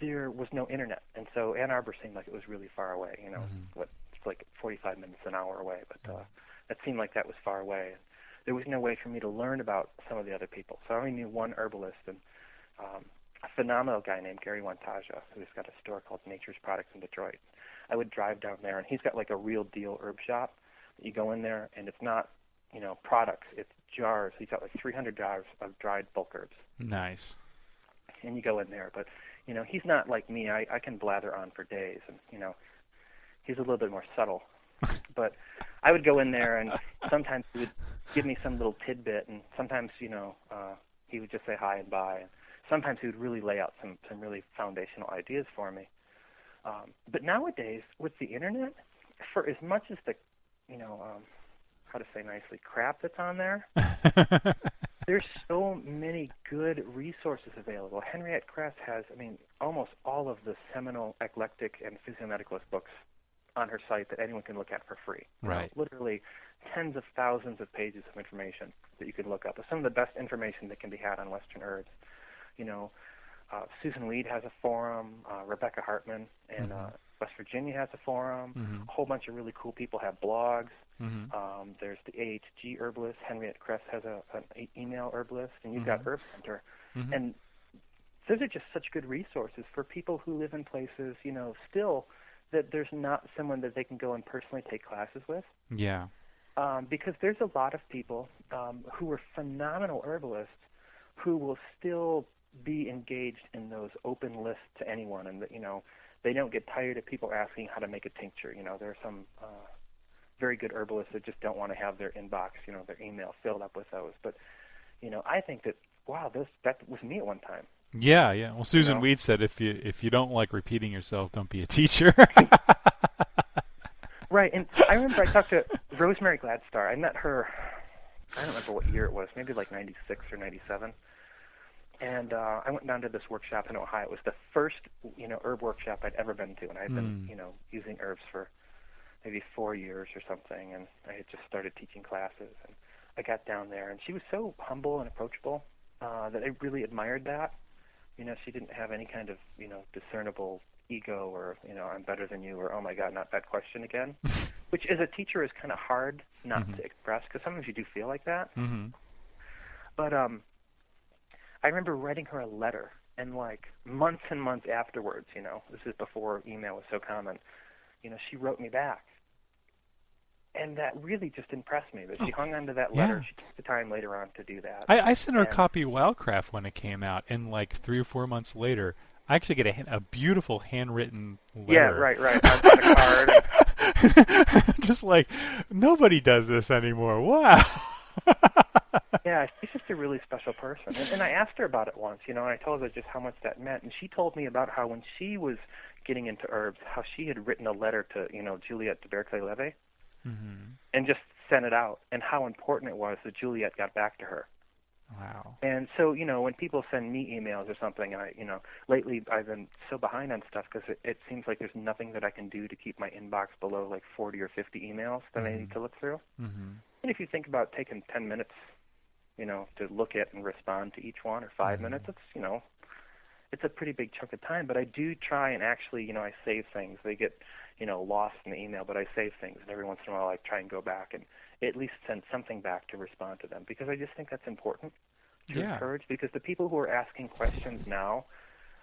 there was no internet, and so Ann Arbor seemed like it was really far away. You know, mm-hmm. what it's like 45 minutes an hour away, but uh, that seemed like that was far away. There was no way for me to learn about some of the other people, so I only knew one herbalist and um, a phenomenal guy named Gary Wantaja, who's got a store called Nature's Products in Detroit. I would drive down there, and he's got like a real deal herb shop. You go in there, and it's not, you know, products; it's jars. He's got like 300 jars of dried bulk herbs. Nice. And you go in there, but you know, he's not like me. I I can blather on for days, and you know, he's a little bit more subtle. [LAUGHS] but I would go in there, and sometimes he would give me some little tidbit, and sometimes you know uh, he would just say hi and bye. And sometimes he would really lay out some some really foundational ideas for me. Um, but nowadays, with the internet, for as much as the you know um, how to say nicely crap that's on there. [LAUGHS] there's so many good resources available. Henriette Kress has, I mean, almost all of the seminal eclectic and physiomedicalist books on her site that anyone can look at for free. Right. Literally tens of thousands of pages of information that you can look up. Some of the best information that can be had on Western herbs. You know, uh, Susun Weed has a forum. Uh, Rebecca Hartman in mm-hmm. uh, West Virginia has a forum. Mm-hmm. A whole bunch of really cool people have blogs. Mm-hmm. Um, there's the AHG herbalist. Henriette Kress has a, an email herbalist, and you've Mm-hmm. got Herb Center. Mhm. And those are just such good resources for people who live in places, you know, still that there's not someone that they can go and personally take classes with. Yeah. Um, because there's a lot of people um, who are phenomenal herbalists who will still be engaged in those open lists to anyone, and that you know they don't get tired of people asking how to make a tincture. You know, there are some uh, very good herbalists that just don't want to have their inbox, you know, their email filled up with those. But you know, I think that wow, this that was me at one time. Yeah, yeah. Well, Susun know? Weed said if you if you don't like repeating yourself, don't be a teacher. [LAUGHS] [LAUGHS] Right, and I remember I talked to Rosemary Gladstar. I met her. I don't remember what year it was, maybe like '96 or '97. And uh, I went down to this workshop in Ohio. It was the first, you know, herb workshop I'd ever been to, and I'd been, Mm. you know, using herbs for maybe four years or something. And I had just started teaching classes, and I got down there, and she was so humble and approachable uh, that I really admired that. You know, she didn't have any kind of, you know, discernible ego or, you know, I'm better than you or, oh my God, not that question again. [LAUGHS] Which, as a teacher, is kind of hard not Mhm. to express because sometimes you do feel like that. hmm But um, I remember writing her a letter, and like months and months afterwards, you know, this is before email was so common. You know, she wrote me back, and that really just impressed me. That she Oh, hung on to that letter. yeah. She took the time later on to do that. I, I sent her a copy of Wildcraft when it came out, and like three or four months later, I actually get a, a beautiful handwritten letter. yeah, right, right. On, a card. [LAUGHS] Just like nobody does this anymore. Wow. [LAUGHS] yeah, she's just a really special person. And, and I asked her about it once, you know, and I told her just how much that meant. And she told me about how when she was getting into herbs, how she had written a letter to, you know, Juliette de Bairacli Levy Mm-hmm. and just sent it out, and how important it was that Juliet got back to her. Wow. And so, you know, when people send me emails or something, and I, you know, lately I've been so behind on stuff because it, it seems like there's nothing that I can do to keep my inbox below like 40 or 50 emails that I need to look through. Mm-hmm. And if you think about taking 10 minutes, you know, to look at and respond to each one or 5 Mhm. minutes, it's, you know, it's a pretty big chunk of time. But I do try and actually, you know, I save things. They get, you know, lost in the email, but I save things. And every once in a while I try and go back and at least send something back to respond to them because I just think that's important to Yeah. encourage because the people who are asking questions now,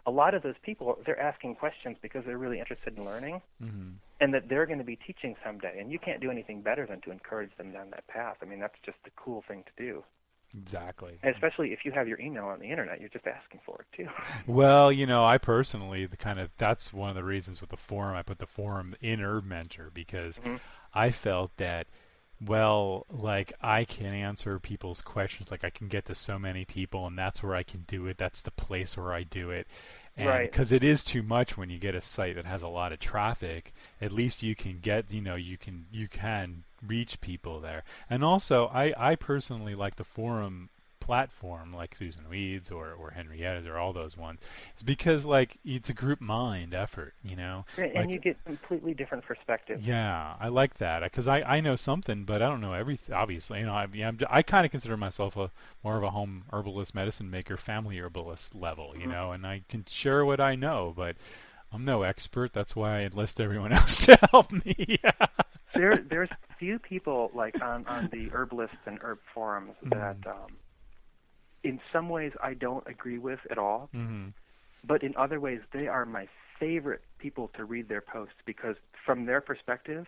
a lot of those people, they're asking questions because they're really interested in learning Mm-hmm. and that they're going to be teaching someday. And you can't do anything better than to encourage them down that path. I mean, that's just the cool thing to do. Exactly. And especially if you have your email on the internet, you're just asking for it too. [LAUGHS] Well, you know, I personally, the kind of that's one of the reasons with the forum. I put the forum in Herb Mentor because Mhm. I felt that, well, like I can answer people's questions. Like I can get to so many people, and that's where I can do it. That's the place where I do it. And Right. because it is too much when you get a site that has a lot of traffic, at least you can get, you know, you can you can reach people there. And also, I I personally like the forum platform like Susun Weeds or, or Henrietta's or all those ones. It's because like it's a group mind effort, you know. and Like- you get completely different perspectives. Yeah, I like that because I, I know something, but I don't know everything. Obviously, you know, I, yeah, I'm, I kind of consider myself a more of a home herbalist, medicine maker, family herbalist level, you Mhm. know, and I can share what I know, but I'm no expert. That's why I enlist everyone [LAUGHS] else to help me. [LAUGHS] there there's few people like on on the herbalists and herb forums that um in some ways I don't agree with at all, hmm but in other ways they are my favorite people to read their posts because from their perspective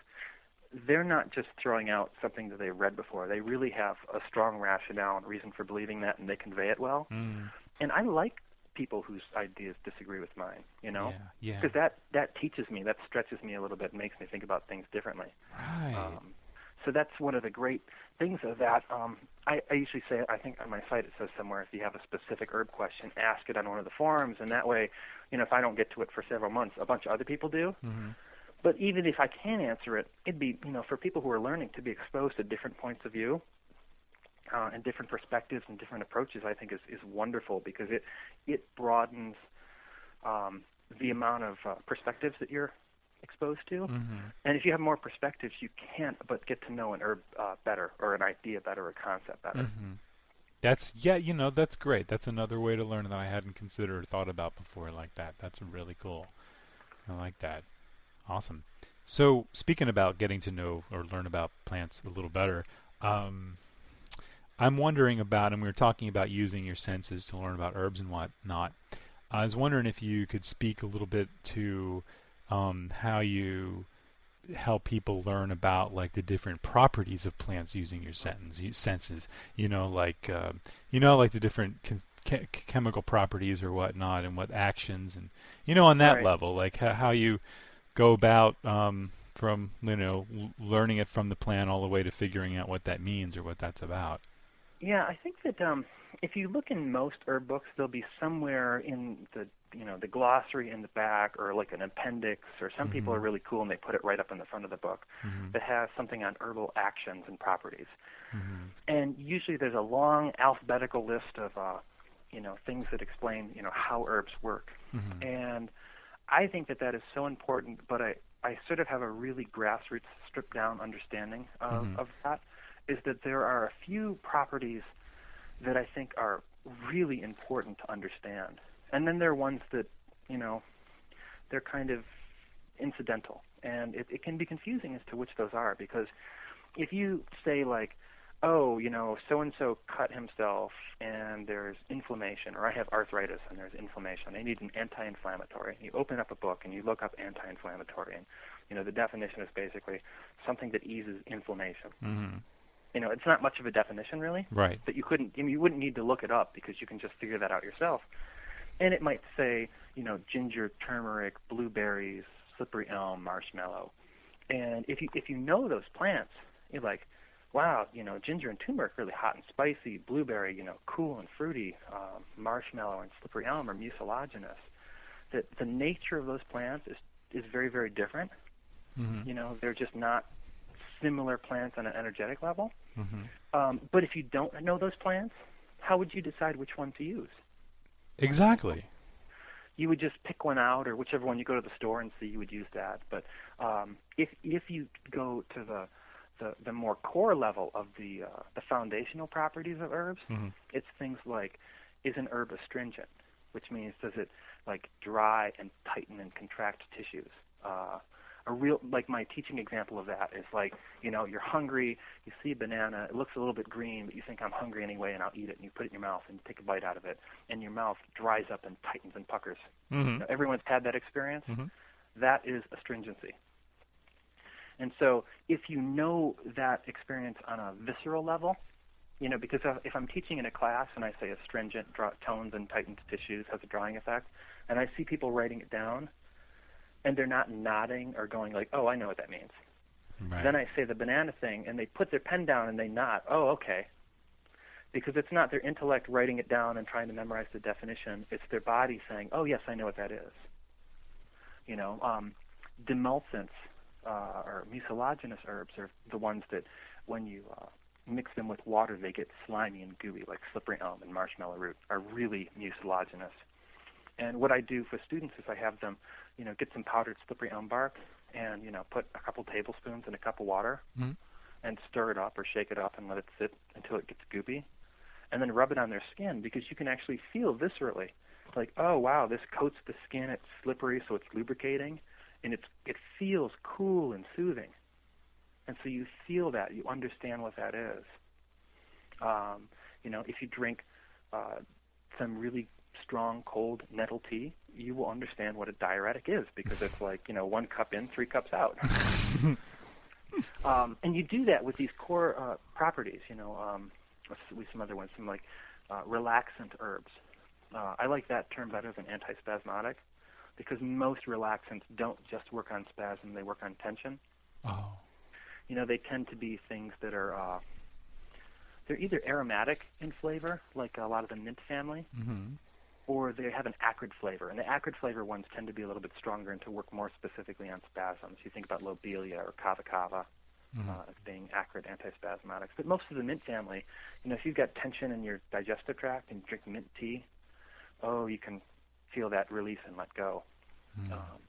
they're not just throwing out something that they've read before. They really have a strong rationale and reason for believing that and they convey it well. mm And I like people whose ideas disagree with mine, you know? Yeah, yeah, Because that that teaches me, that stretches me a little bit, and makes me think about things differently. right. Um, so that's one of the great things of that. Um, I, I usually say, I think on my site it says somewhere, if you have a specific herb question, ask it on one of the forums, and that way, you know, if I don't get to it for several months, a bunch of other people do. hmm But even if I can answer it, it'd be, you know, for people who are learning to be exposed to different points of view uh, and different perspectives and different approaches, I think is, is wonderful because it it broadens um, the amount of uh, perspectives that you're exposed to. hmm And if you have more perspectives, you can't but get to know an herb uh, better, or an idea better, or a concept better. hmm That's yeah, you know, that's great. That's another way to learn that I hadn't considered or thought about before like that. That's really cool. I like that. Awesome. So speaking about getting to know or learn about plants a little better, um, I'm wondering about, and we were talking about using your senses to learn about herbs and whatnot. I was wondering if you could speak a little bit to um, how you help people learn about like the different properties of plants using your senses. Senses, you know, like uh, you know, like the different chem- che- chemical properties or whatnot, and what actions, and you know, on that Right. level, like how, how you go about um, from you know l- learning it from the plant all the way to figuring out what that means or what that's about. Yeah, I think that um, if you look in most herb books, there'll be somewhere in the you know the glossary in the back, or like an appendix, or some people Mhm. are really cool and they put it right up in the front of the book Mm-hmm. that has something on herbal actions and properties. Mm-hmm. And usually there's a long alphabetical list of uh, you know things that explain you know how herbs work. Mm-hmm. And I think that that is so important, but I, I sort of have a really grassroots, stripped down understanding of, Mhm. of that, is that there are a few properties that I think are really important to understand. And then there are ones that, you know, they're kind of incidental. And it, it can be confusing as to which those are because if you say, like, oh, you know, so and so cut himself and there's inflammation, or I have arthritis and there's inflammation. I need an anti-inflammatory. You open up a book and you look up anti-inflammatory, and you know the definition is basically something that eases inflammation. Mm-hmm. You know, it's not much of a definition really, Right. but you couldn't, I mean, you wouldn't need to look it up because you can just figure that out yourself. And it might say, you know, ginger, turmeric, blueberries, slippery elm, marshmallow. And if you if you know those plants, you're like, wow, you know, ginger and turmeric really hot and spicy, blueberry, you know, cool and fruity, um, marshmallow and slippery elm are mucilaginous. That the nature of those plants is is very very different. Mm-hmm. You know, they're just not similar plants on an energetic level. Mm-hmm. Um, but if you don't know those plants, how would you decide which one to use? Exactly. You would just pick one out, or whichever one you go to the store and see, you would use that. But um, if if you go to the the, the more core level of the uh, the foundational properties of herbs, Mm-hmm. it's things like is an herb astringent, which means does it like dry and tighten and contract tissues. Uh, a real like my teaching example of that is like you know you're hungry, you see a banana, it looks a little bit green, but you think I'm hungry anyway, and I'll eat it, and you put it in your mouth and you take a bite out of it, and your mouth dries up and tightens and puckers. Mm-hmm. You know, everyone's had that experience. Mhm. That is astringency. And so, if you know that experience on a visceral level, you know, because if- I'm teaching in a class and I say astringent draw, tones and tightened tissues has a drying effect, and I see people writing it down, and they're not nodding or going like, "Oh, I know what that means." Right. Then I say the banana thing, and they put their pen down and they nod. Oh, okay. Because it's not their intellect writing it down and trying to memorize the definition. It's their body saying, "Oh, yes, I know what that is." You know, um, demulcents uh, or mucilaginous herbs are the ones that, when you uh, mix them with water, they get slimy and gooey, like slippery elm and marshmallow root, are really mucilaginous. And what I do for students is I have them, you know, get some powdered slippery elm bark and you know put a couple tablespoons in a cup of water Mhm. and stir it up or shake it up and let it sit until it gets goopy, and then rub it on their skin because you can actually feel viscerally, like oh wow this coats the skin, it's slippery so it's lubricating, and it's it feels cool and soothing, and so you feel that you understand what that is. Um, you know if you drink uh, some really strong cold nettle tea, you will understand what a diuretic is because it's [LAUGHS] like you know one cup in, three cups out. [LAUGHS] um, and you do that with these core uh, properties. You know, um, with some other ones, some like uh, relaxant herbs. Uh, I like that term better than antispasmodic because most relaxants don't just work on spasm; they work on tension. oh. You know, they tend to be things that are uh, they're either aromatic in flavor, like a lot of the mint family, Mm-hmm. Or they have an acrid flavor. And the acrid flavor ones tend to be a little bit stronger and to work more specifically on spasms. You think about lobelia or kava kava Mhm. uh, as being acrid antispasmodics. But most of the mint family, you know, if you've got tension in your digestive tract and drink mint tea, oh, you can feel that release and let go. Mm. Um,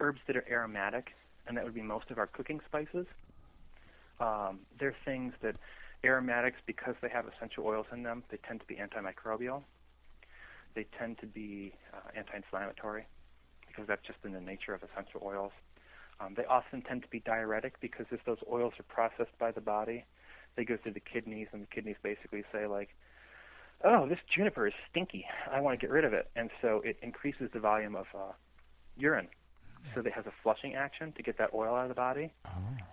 herbs that are aromatic, and that would be most of our cooking spices. Um, they're things that aromatics, because they have essential oils in them, they tend to be antimicrobial. They tend to be uh, anti-inflammatory because that's just in the nature of essential oils. Um, they often tend to be diuretic because if those oils are processed by the body, they go through the kidneys, and the kidneys basically say like, "Oh, this juniper is stinky. I want to get rid of it," and so it increases the volume of uh, urine. So it has a flushing action to get that oil out of the body, Oh.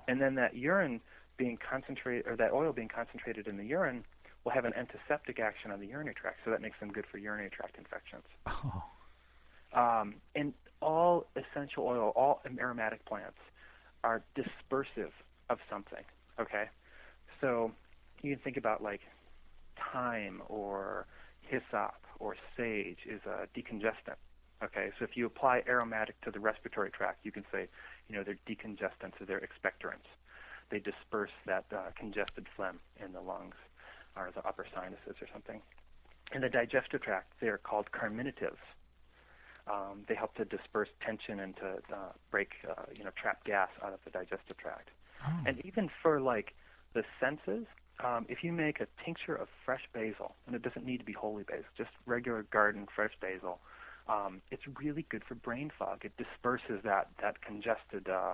and then that urine being concentrated, or that oil being concentrated in the urine, will have an antiseptic action on the urinary tract. So that makes them good for urinary tract infections. Oh. Um, and all essential oil, all aromatic plants are dispersive of something. Okay, so you can think about like thyme or hyssop or sage is a decongestant. Okay, so if you apply aromatic to the respiratory tract, you can say, you know, they're decongestants or they're expectorants. They disperse that uh, congested phlegm in the lungs or the upper sinuses or something. In the digestive tract, they are called carminatives. Um, they help to disperse tension and to uh, break, uh, you know, trapped gas out of the digestive tract. Oh. And even for like the senses, um, if you make a tincture of fresh basil, and it doesn't need to be holy basil, just regular garden fresh basil, um, it's really good for brain fog. It disperses that that congested uh,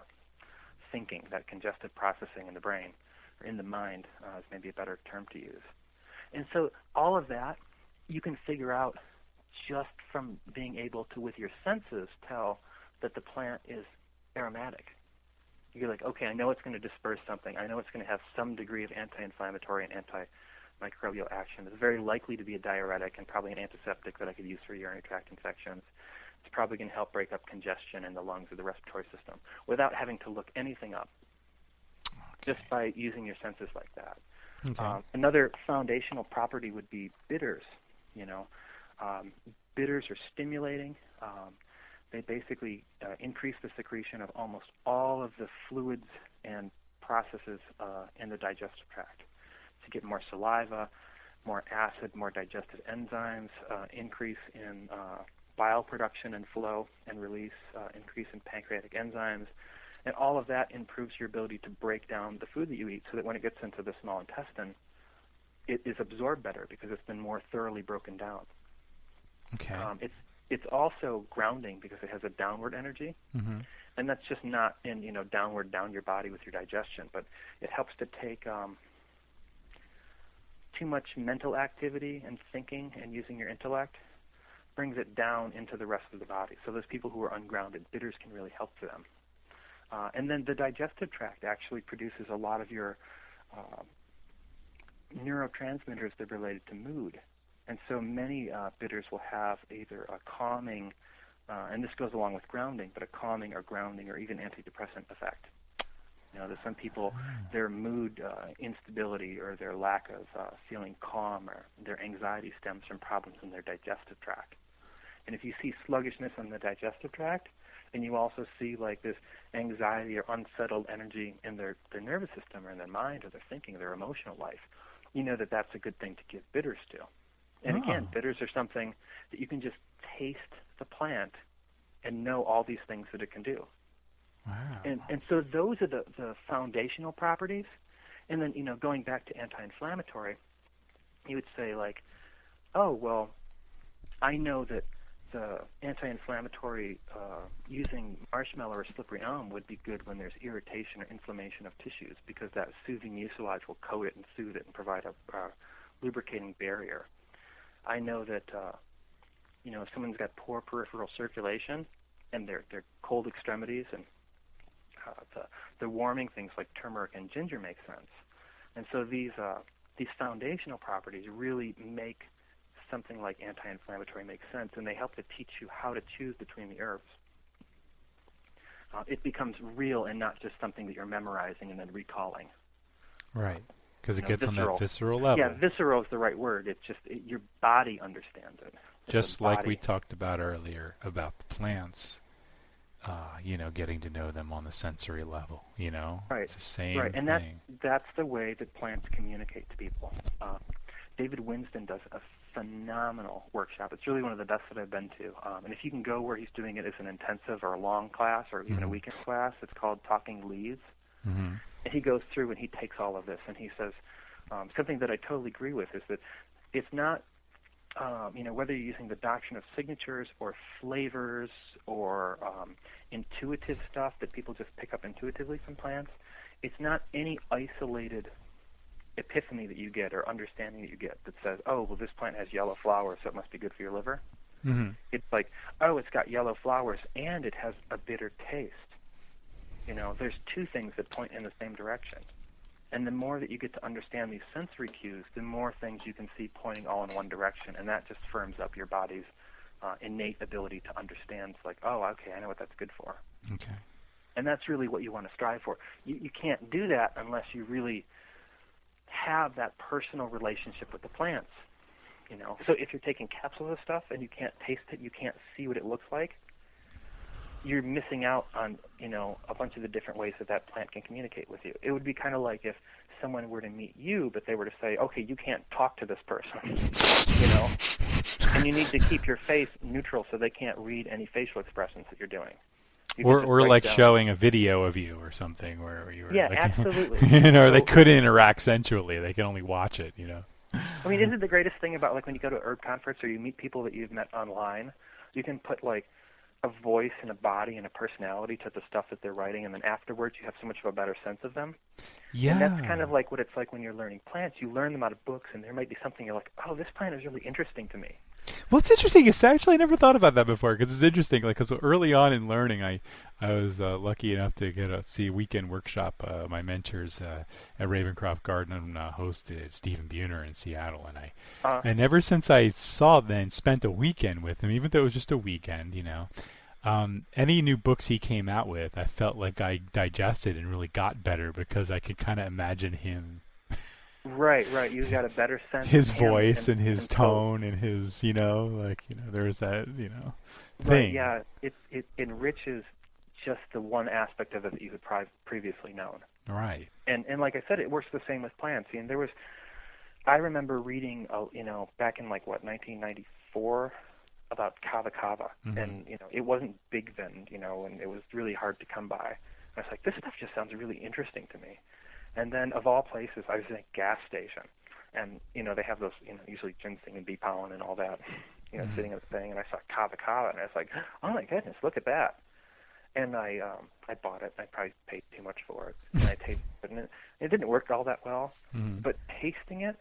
thinking, that congested processing in the brain or in the mind, uh, is maybe a better term to use. And so all of that you can figure out just from being able to, with your senses, tell that the plant is aromatic. You're like, okay, I know it's going to disperse something. I know it's going to have some degree of anti-inflammatory and antimicrobial action. It's very likely to be a diuretic and probably an antiseptic that I could use for urinary tract infections. It's probably going to help break up congestion in the lungs or the respiratory system without having to look anything up. Just by using your senses like that. Okay. Um, another foundational property would be bitters. You know, um, bitters are stimulating. Um, they basically uh, increase the secretion of almost all of the fluids and processes uh, in the digestive tract to get more saliva, more acid, more digestive enzymes, uh, increase in uh, bile production and flow and release, uh, increase in pancreatic enzymes, and all of that improves your ability to break down the food that you eat so that when it gets into the small intestine, it is absorbed better because it's been more thoroughly broken down. okay. Um, it's it's also grounding because it has a downward energy, mm-hmm. and that's just not in you know downward down your body with your digestion, but it helps to take um, too much mental activity and thinking and using your intellect brings it down into the rest of the body. So those people who are ungrounded, bitters can really help for them. Uh, and then the digestive tract actually produces a lot of your uh, neurotransmitters that are related to mood. And so many uh, bitters will have either a calming, uh, and this goes along with grounding, but a calming or grounding or even antidepressant effect. You know, there's some people, their mood uh, instability or their lack of uh, feeling calm or their anxiety stems from problems in their digestive tract. And if you see sluggishness in the digestive tract, and you also see like this anxiety or unsettled energy in their, their nervous system or in their mind or their thinking or their emotional life, you know that that's a good thing to give bitters to. And ah. again, Oh. bitters are something that you can just taste the plant and know all these things that it can do. Wow. And and so those are the, the foundational properties. And then, you know, going back to anti inflammatory, you would say like, oh well, I know that the anti inflammatory uh, using marshmallow or slippery elm would be good when there's irritation or inflammation of tissues because that soothing mucilage will coat it and soothe it and provide a uh, lubricating barrier. I know that uh, you know if someone's got poor peripheral circulation and their their cold extremities and uh, the the warming things like turmeric and ginger make sense. And so these uh, these foundational properties really make something like anti-inflammatory makes sense, and they help to teach you how to choose between the herbs. Uh, it becomes real and not just something that you're memorizing and then recalling. Right. Because it know, gets on that visceral level. Yeah, visceral is the right word. It's just it, your body understands it. It's Just like we talked about earlier about the plants, uh, you know, getting to know them on the sensory level, you know? Right. It's the same right, and thing. that's that's the way that plants communicate to people. Uh, David Winston does a phenomenal workshop. It's really one of the best that I've been to. Um, and if you can go where he's doing it as an intensive or a long class or even a Mhm. weekend class, it's called Talking Leaves. hmm And he goes through and he takes all of this and he says um, something that I totally agree with is that it's not um, you know whether you're using the doctrine of signatures or flavors or um, intuitive stuff that people just pick up intuitively from plants. It's not any isolated epiphany that you get or understanding that you get that says, oh, well, this plant has yellow flowers, so it must be good for your liver. hmm It's like, oh, it's got yellow flowers and it has a bitter taste. You know, there's two things that point in the same direction. And the more that you get to understand these sensory cues, the more things you can see pointing all in one direction, and that just firms up your body's uh, innate ability to understand. It's like, oh, okay, I know what that's good for. Okay. And that's really what you want to strive for. You, you can't do that unless you really have that personal relationship with the plants. You know, so if you're taking capsules of stuff and you can't taste it, you can't see what it looks like. You're missing out on you know a bunch of the different ways that that plant can communicate with you. It would be kind of like if someone were to meet you, but they were to say, "Okay, you can't talk to this person," you know, and you need to keep your face neutral so they can't read any facial expressions that you're doing. You [LAUGHS] Or, can just or like down- uh, showing a video of you or something where, you were Yeah, like, [LAUGHS] absolutely. you know, they couldn't interact sensually. They can only watch it, you know. I mean, isn't it the greatest thing about like when you go to herb conference or you meet people that you've met online? You can put like a voice and a body and a personality to the stuff that they're writing, and then afterwards you have so much of a better sense of them. Yeah. And that's kind of like what it's like when you're learning plants. You learn them out of books, and there might be something you're like, oh, this plant is really interesting to me. Well, it's interesting. It's actually I never thought about that before because it's interesting. Like, because early on in learning, I I was uh, lucky enough to get a see a weekend workshop. Uh, my mentors uh, at Ravencroft Garden uh, hosted Stephen Buhner in Seattle, and I Uh, and ever since I saw then spent a weekend with him, even though it was just a weekend, you know, um, any new books he came out with, I felt like I digested and really got better because I could kind of imagine him. Right, right. You got a better [LAUGHS] sense. His voice and, and his and tone and his, you know, like you know, there's that, you know, Right, thing. yeah, it it enriches just the one aspect of it that you had pri- previously known. Right. And and like I said, it works the same with plants. And there was, I remember reading, uh, you know, back in like what 1994 about kava kava, Mhm. and you know, it wasn't big then, you know, and it was really hard to come by. And I was like, this stuff just sounds really interesting to me. And then of all places, I was in a gas station, and you know, they have those, you know, usually ginseng and bee pollen and all that, you know, Mhm. sitting at the thing, and I saw kava kava, and I was like, oh my goodness, look at that and I um I bought it. I probably paid too much for it, and I [LAUGHS] tasted it, and it, it didn't work all that well. Mhm. But tasting it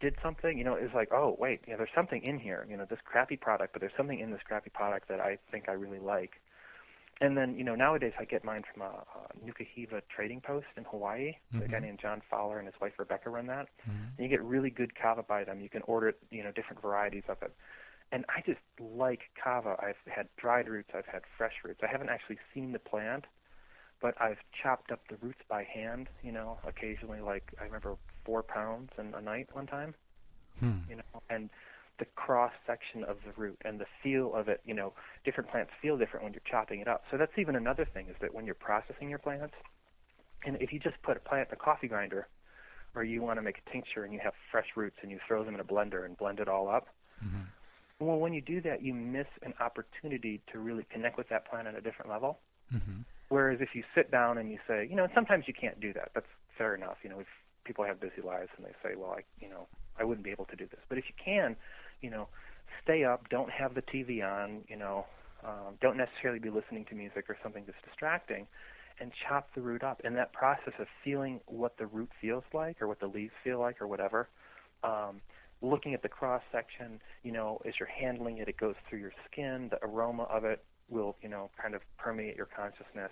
did something. You know, it was like, oh wait, you know, there's something in here. You know, this crappy product, but there's something in this crappy product that I think I really like. And then you know nowadays I get mine from a, a Nukahiva trading post in Hawaii. A guy Mhm. named John Fowler and his wife Rebecca run that. Mhm. And you get really good kava by them. You can order you know different varieties of it. And I just like kava. I've had dried roots. I've had fresh roots. I haven't actually seen the plant, but I've chopped up the roots by hand. You know, occasionally, like I remember four pounds in a night one time. Hmm. You know, and the cross section of the root and the feel of it. You know, different plants feel different when you're chopping it up. So that's even another thing is that when you're processing your plants, and if you just put a plant in a coffee grinder, or you want to make a tincture and you have fresh roots and you throw them in a blender and blend it all up. Mhm. Well, when you do that, you miss an opportunity to really connect with that plant on a different level. Mhm. Whereas if you sit down and you say, you know, and sometimes you can't do that. That's fair enough. You know, if people have busy lives and they say, well, I, you know, I wouldn't be able to do this. But if you can, you know, stay up, don't have the TV on, you know, um, don't necessarily be listening to music or something that's distracting, and chop the root up. And that process of feeling what the root feels like or what the leaves feel like or whatever, um, looking at the cross section, you know, as you're handling it, it goes through your skin. The aroma of it will, you know, kind of permeate your consciousness.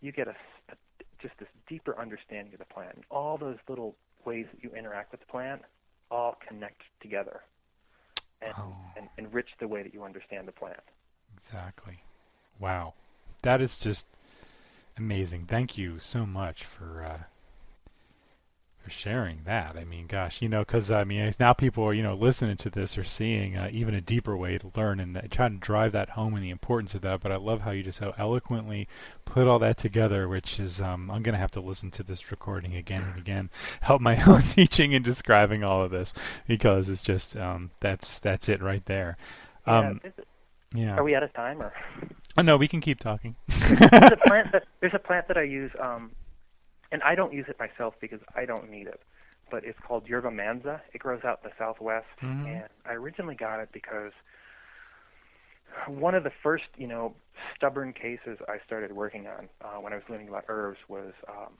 You get a, a just this deeper understanding of the plant. And all those little ways that you interact with the plant all connect together and, Oh. and enrich the way that you understand the plant. Exactly. Wow. That is just amazing. Thank you so much for uh, for sharing that. I mean, gosh, you know, because I mean, now people are you know listening to this or seeing uh, even a deeper way to learn and that, trying to drive that home and the importance of that. But I love how you just so eloquently put all that together, which is um, I'm gonna have to listen to this recording again and again, [LAUGHS] help my [LAUGHS] own teaching and describing all of this because it's just um, that's that's it right there. Um, yeah, yeah. Are we out of time or? Oh no, we can keep talking. [LAUGHS] there's a plant that there's a plant that I use, um, and I don't use it myself because I don't need it. But it's called yerba mansa. It grows out in the southwest, Mhm. and I originally got it because one of the first, you know, stubborn cases I started working on uh, when I was learning about herbs was um,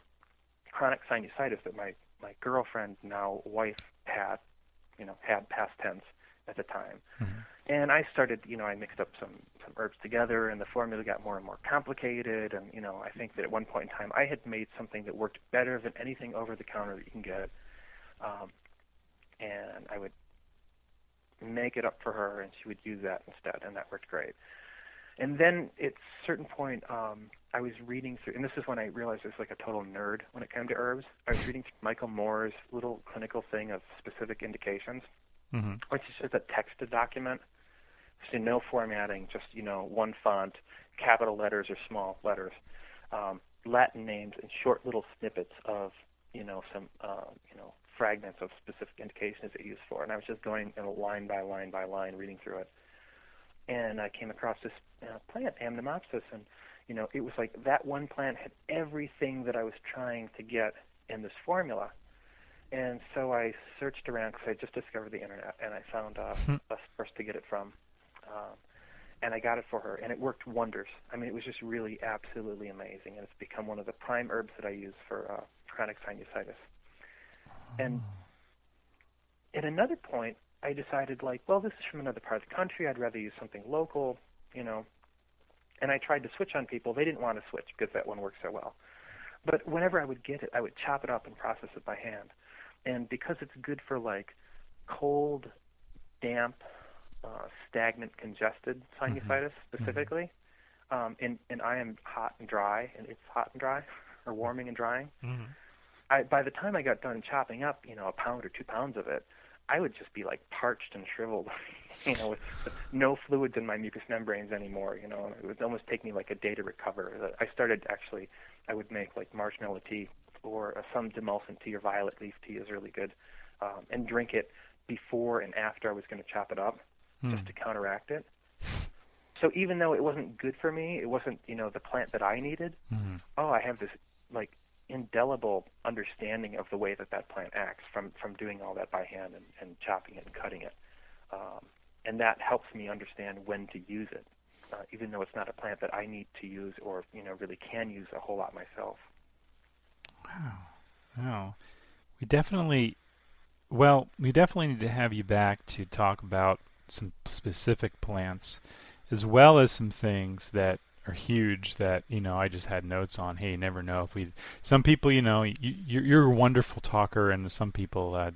chronic sinusitis that my my girlfriend, now wife, had, you know, had past tense at the time. Mhm. And I started, you know, I mixed up some some herbs together, and the formula got more and more complicated. And you know, I think that at one point in time, I had made something that worked better than anything over the counter that you can get. Um, and I would make it up for her, and she would use that instead, and that worked great. And then at a certain point, um, I was reading through, and this is when I realized I was like a total nerd when it came to herbs. I was reading through Michael Moore's little clinical thing of specific indications hmm which is just a texted document. So no formatting, just you know one font, capital letters or small letters, um, Latin names, and short little snippets of you know some uh, you know fragments of specific indications it used for. And I was just going you know, line by line by line reading through it, and I came across this uh, plant, Anemopsis, and you know it was like that one plant had everything that I was trying to get in this formula. And so I searched around because I just discovered the internet, and I found uh, Hmm. a source to get it from. Um, and I got it for her, and it worked wonders. I mean, it was just really absolutely amazing, and it's become one of the prime herbs that I use for uh, chronic sinusitis. And at another point, I decided, like, well, this is from another part of the country. I'd rather use something local, you know. And I tried to switch on people. They didn't want to switch because that one worked so well. But whenever I would get it, I would chop it up and process it by hand. And because it's good for like cold, damp, uh, stagnant, congested sinusitis Mm-hmm. specifically, um, and and I am hot and dry, and it's hot and dry, or warming and drying. Mm-hmm. I, by the time I got done chopping up, you know, a pound or two pounds of it, I would just be like parched and shriveled, [LAUGHS] you know, with, with no fluids in my mucous membranes anymore. You know, it would almost take me like a day to recover. I started actually, I would make like marshmallow tea or uh, some demulcent tea or violet leaf tea is really good, um, and drink it before and after I was going to chop it up, Hmm. just to counteract it. So even though it wasn't good for me, it wasn't you know the plant that I needed. Mm-hmm. Oh, I have this like indelible understanding of the way that that plant acts from from doing all that by hand and, and chopping it and cutting it, um, and that helps me understand when to use it, uh, even though it's not a plant that I need to use or you know really can use a whole lot myself. Wow. Wow. We definitely, well, we definitely need to have you back to talk about some specific plants, as well as some things that are huge that you know I just had notes on. Hey, you never know if we. Some people, you know, you, you're, you're a wonderful talker, and some people uh,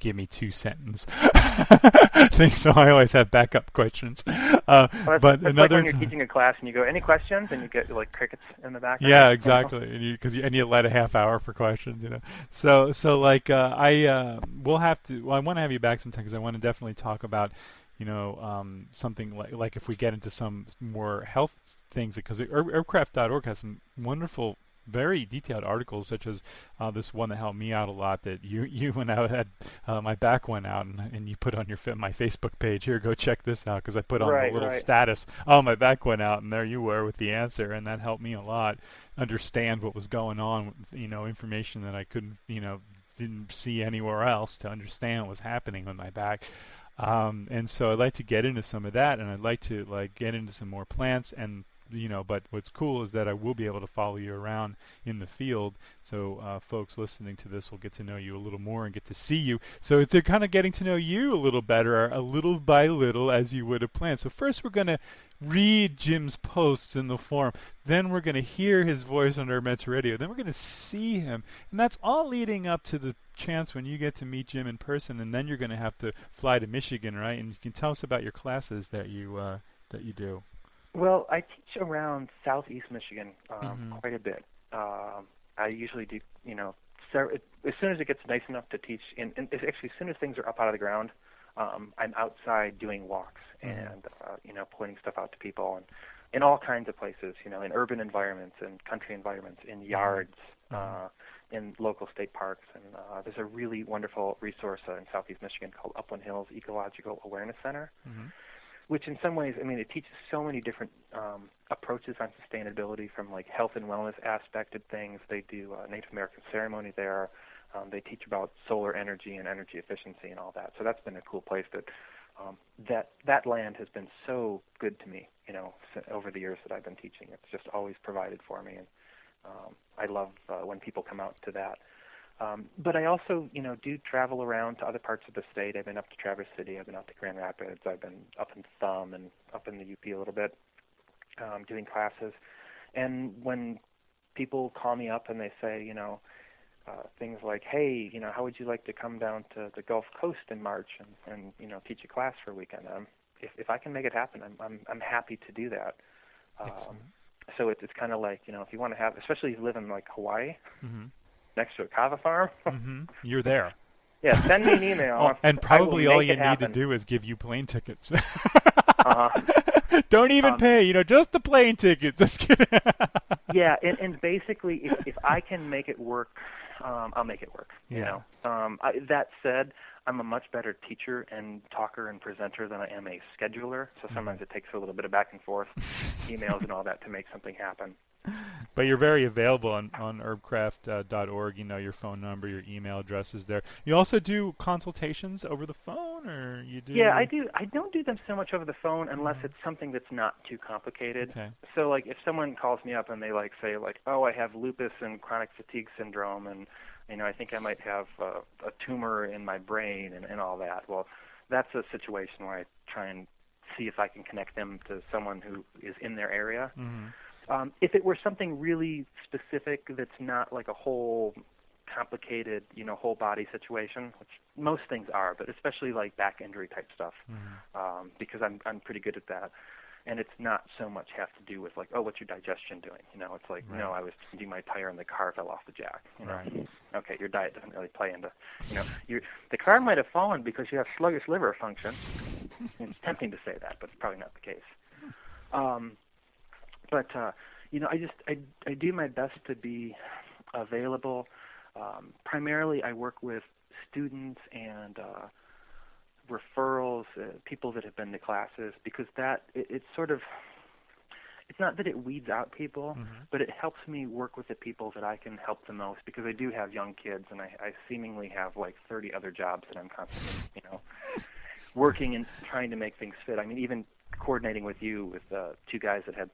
give me two sentence [LAUGHS] things, so I always have backup questions. Uh, Well, but another like when you're teaching a class and you go, "Any questions?" and you get like crickets in the background. Yeah, [LAUGHS] exactly. And you because you, and you let a half hour for questions, you know. So so like uh, I uh, we'll have to. Well, I want to have you back sometime because I want to definitely talk about you know um, something like like if we get into some more health things because herbcraft.org has some wonderful. Very detailed articles, such as uh, this one that helped me out a lot. That you [LAUGHS] you when I had uh, my back went out, and, and you put on your my Facebook page. Here, go check this out because I put on Right, the little right. status. Oh, my back went out, and there you were with the answer, and that helped me a lot understand what was going on. You know, information that I couldn't, you know, didn't see anywhere else to understand what was happening with my back. Um, and so I'd like to get into some of that, and I'd like to like get into some more plants and you know. But what's cool is that I will be able to follow you around in the field, so uh, folks listening to this will get to know you a little more and get to see you. So they're kind of getting to know you a little better, a little by little, as you would have planned. So first, we're going to read Jim's posts in the forum. Then we're going to hear his voice on our Herb Mentor Radio. Then we're going to see him, and that's all leading up to the chance when you get to meet Jim in person. And then you're going to have to fly to Michigan, right? And you can tell us about your classes that you uh, that you do. Well, I teach around southeast Michigan um, Mhm. quite a bit. Um, I usually do, you know, it, as soon as it gets nice enough to teach, and, and actually as soon as things are up out of the ground, um, I'm outside doing walks Mhm. and uh, you know pointing stuff out to people and in all kinds of places, you know, in urban environments and country environments, in yards, Mhm. uh, in local state parks, and uh, there's a really wonderful resource uh, in southeast Michigan called Upland Hills Ecological Awareness Center Mm-hmm. Which in some ways, I mean, it teaches so many different um, approaches on sustainability from like health and wellness aspected things. They do uh, Native American ceremony there. Um, they teach about solar energy and energy efficiency and all that. So that's been a cool place that um, that that land has been so good to me. You know, over the years that I've been teaching, it's just always provided for me, and um, I love uh, when people come out to that. Um, but I also, you know, do travel around to other parts of the state. I've been up to Traverse City. I've been out to Grand Rapids. I've been up in Thumb and up in the UP a little bit, um, doing classes. And when people call me up and they say, you know, uh, things like, "Hey, you know, how would you like to come down to the Gulf Coast in March and, and you know, teach a class for a weekend?" Um, if if I can make it happen, I'm I'm I'm happy to do that. Um, Excellent. so it's it's kind of like you know, if you want to have, especially if you live in like Hawaii Mm-hmm. Next to a kava farm. [LAUGHS] mm-hmm. You're there. Yeah, send me an email. [LAUGHS] Oh, and probably all you need happen. to do is give you plane tickets. [LAUGHS] Uh-huh. Don't even Um, pay, you know, just the plane tickets. Yeah, and, and basically, if if I can make it work, um, I'll make it work. You know. Um, I, that said, I'm a much better teacher and talker and presenter than I am a scheduler. So mm-hmm. sometimes it takes a little bit of back and forth, [LAUGHS] emails and all that to make something happen. But you're very available on, on herbcraft.org. Uh, you know, your phone number, your email address is there. You also do consultations over the phone, or you do? Yeah, I do. I don't do them so much over the phone unless mm-hmm. it's something that's not too complicated. Okay. So like if someone calls me up and they like say like, "Oh, I have lupus and chronic fatigue syndrome and you know, I think I might have uh, a tumor in my brain and and all that." Well, that's a situation where I try and see if I can connect them to someone who is in their area. hmm Um, if it were something really specific that's not like a whole complicated, you know, whole body situation, which most things are, but especially like back injury type stuff, Mm-hmm. um, because I'm I'm pretty good at that. And it's not so much have to do with like, oh, what's your digestion doing? You know, it's like, no, I was changing my tire and the car fell off the jack. You know, Right. okay, your diet doesn't really play into, you know, your the car might have fallen because you have sluggish liver function. it's tempting to say that, but it's probably not the case. Um, but uh, you know, I just I I do my best to be available. Um, primarily, I work with students and uh, referrals, uh, people that have been to classes, because that it, it's sort of it's not that it weeds out people, Mhm. but it helps me work with the people that I can help the most because I do have young kids and I, I seemingly have like 30 other jobs that I'm constantly, you know, working and trying to make things fit. I mean, even coordinating with you with uh, two guys that had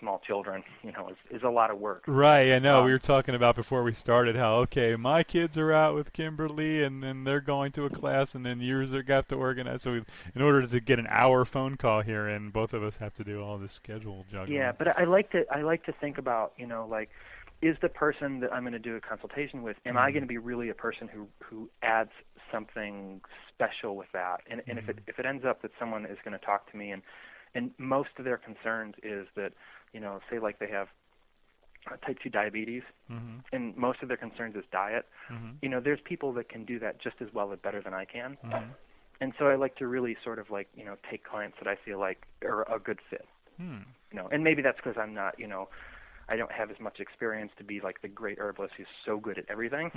small children, you know, is, is a lot of work. Right, I know. Um, we were talking about before we started how okay, my kids are out with Kimberly, and then they're going to a class, and then yours are got to organize. So, we, in order to get an hour phone call here, and both of us have to do all this schedule juggling. Yeah, but I like to I like to think about you know like is the person that I'm going to do a consultation with am I Mhm. going to be really a person who who adds something special with that and and if it Mhm. if it ends up that someone is going to talk to me and and most of their concerns is that you know say like they have uh, type 2 diabetes hmm and most of their concerns is diet. Hmm you know there's people that can do that just as well or better than I can. Hmm and so I like to really sort of like you know take clients that I feel like are a good fit. Hmm. you know, and maybe that's because I'm not, you know, I don't have as much experience to be like the great herbalist who's so good at everything.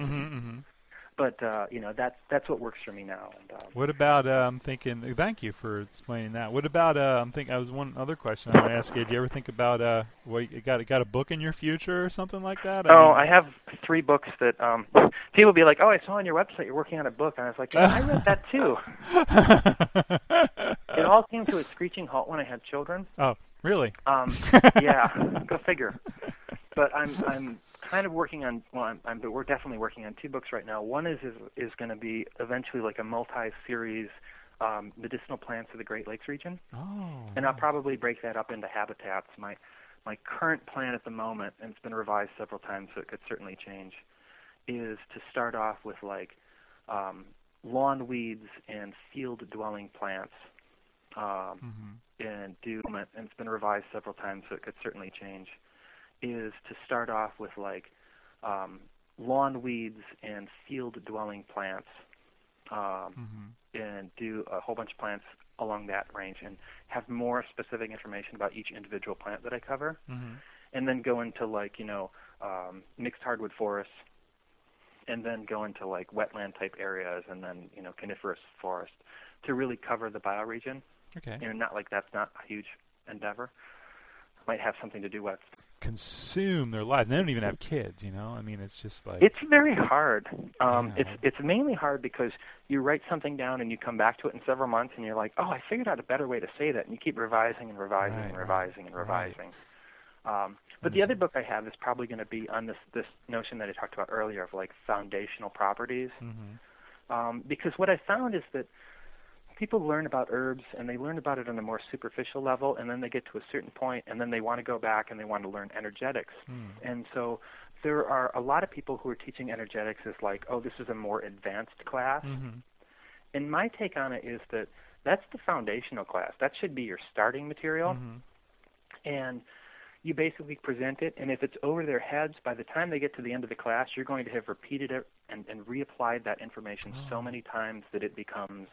But uh, you know, that's that's what works for me now. And um, What about? Uh, I'm thinking. Thank you for explaining that. What about? Uh, I'm thinking. I was one other question I want to ask you. Do you ever think about? Uh, what you got? Got a book in your future or something like that? oh, mean- I have three books that um, [LAUGHS] people be like, "Oh, I saw on your website you're working on a book," and I was like, "Yeah, I read that too." [LAUGHS] It all came to a screeching halt when I had children. oh, really? Um, [LAUGHS] yeah, go figure. But I'm I'm kind of working on well, I'm, I'm but we're definitely working on two books right now. One is is, is going to be eventually like a multi-series um, medicinal plants of the Great Lakes region, Oh. and I'll probably break that up into habitats. My my current plan at the moment, and it's been revised several times, so it could certainly change, is to start off with like um, lawn weeds and field-dwelling plants. Um, Mhm. and do and it's been revised several times so it could certainly change is to start off with like um, lawn weeds and field dwelling plants um, Mhm. and do a whole bunch of plants along that range and have more specific information about each individual plant that I cover Mhm. and then go into like you know um, mixed hardwood forests and then go into like wetland type areas and then you know coniferous forest to really cover the bioregion Okay. you know, not like that's not a huge endeavor. Might have something to do with. Consume their lives. They don't even have kids. You know. I mean, it's just like. It's very hard. Um, Yeah. It's it's mainly hard because you write something down and you come back to it in several months and you're like, oh, I figured out a better way to say that, and you keep revising and revising Right, and right, revising and right. revising. Um, but the other book I have is probably going to be on this this notion that I talked about earlier of like foundational properties. Mhm. um, because what I found is that people learn about herbs and they learn about it on a more superficial level, and then they get to a certain point, and then they want to go back and they want to learn energetics. Hmm. And so there are a lot of people who are teaching energetics as like, oh, this is a more advanced class. Mhm. And my take on it is that that's the foundational class. That should be your starting material, Mhm. and you basically present it. And if it's over their heads, by the time they get to the end of the class, you're going to have repeated it and, and reapplied that information Oh. so many times that it becomes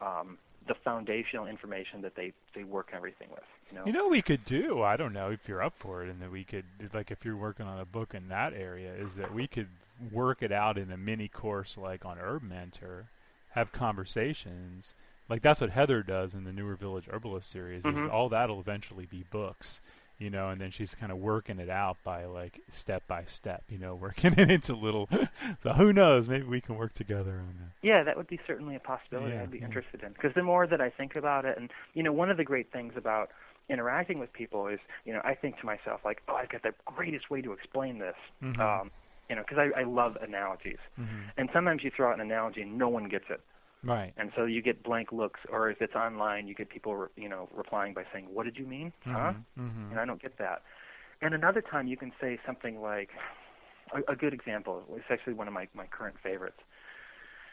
um, the foundational information that they they work everything with. You know. You know, what we could do. I don't know if you're up for it, and that we could, like, if you're working on a book in that area, is that we could work it out in a mini course, like on Herb Mentor, have conversations. Like that's what Heather does in the Newer Village Herbalist series. Is Mhm. all that'll eventually be books, you know, and then she's kind of working it out by like step by step, you know, [LAUGHS] working it into little. [LAUGHS] so who knows? Maybe we can work together on that. Yeah, that would be certainly a possibility Yeah, I'd be yeah. interested in. Because the more that I think about it, and you know, one of the great things about interacting with people is, you know, I think to myself like, oh, I've got the greatest way to explain this. Mhm. Um, you know, because I, I love analogies, Mhm. and sometimes you throw out an analogy and no one gets it, Right. and so you get blank looks, or if it's online, you get people, re- you know, replying by saying, "What did you mean?" Huh? Mhm. Mhm. And I don't get that. And another time you can say something like, a, a good example, it's actually one of my, my current favorites,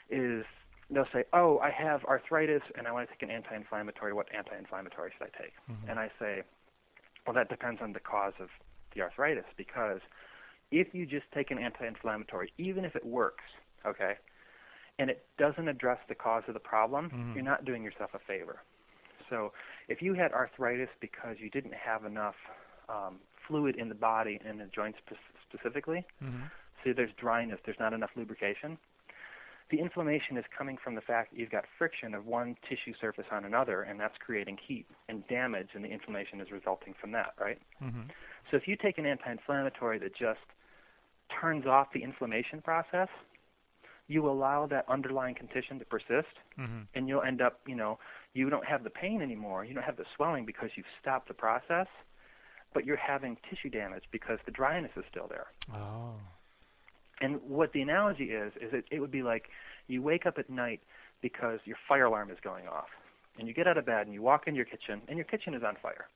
is they'll say, "Oh, I have arthritis and I want to take an anti-inflammatory. What anti-inflammatory should I take?" Mhm. And I say, "Well, that depends on the cause of the arthritis because if you just take an anti-inflammatory, even if it works, okay, and it doesn't address the cause of the problem, Mhm. you're not doing yourself a favor. So if you had arthritis because you didn't have enough um, fluid in the body and the joints spe- specifically, Mm-hmm. so there's dryness, there's not enough lubrication. The inflammation is coming from the fact that you've got friction of one tissue surface on another, and that's creating heat and damage, and the inflammation is resulting from that, right? Mm-hmm. So if you take an anti-inflammatory that just turns off the inflammation process, you allow that underlying condition to persist, Mm-hmm. and you'll end up, you know, you don't have the pain anymore, you don't have the swelling because you've stopped the process, but you're having tissue damage because the dryness is still there. Oh. And what the analogy is, is it, it would be like you wake up at night because your fire alarm is going off. And you get out of bed and you walk into your kitchen, and your kitchen is on fire.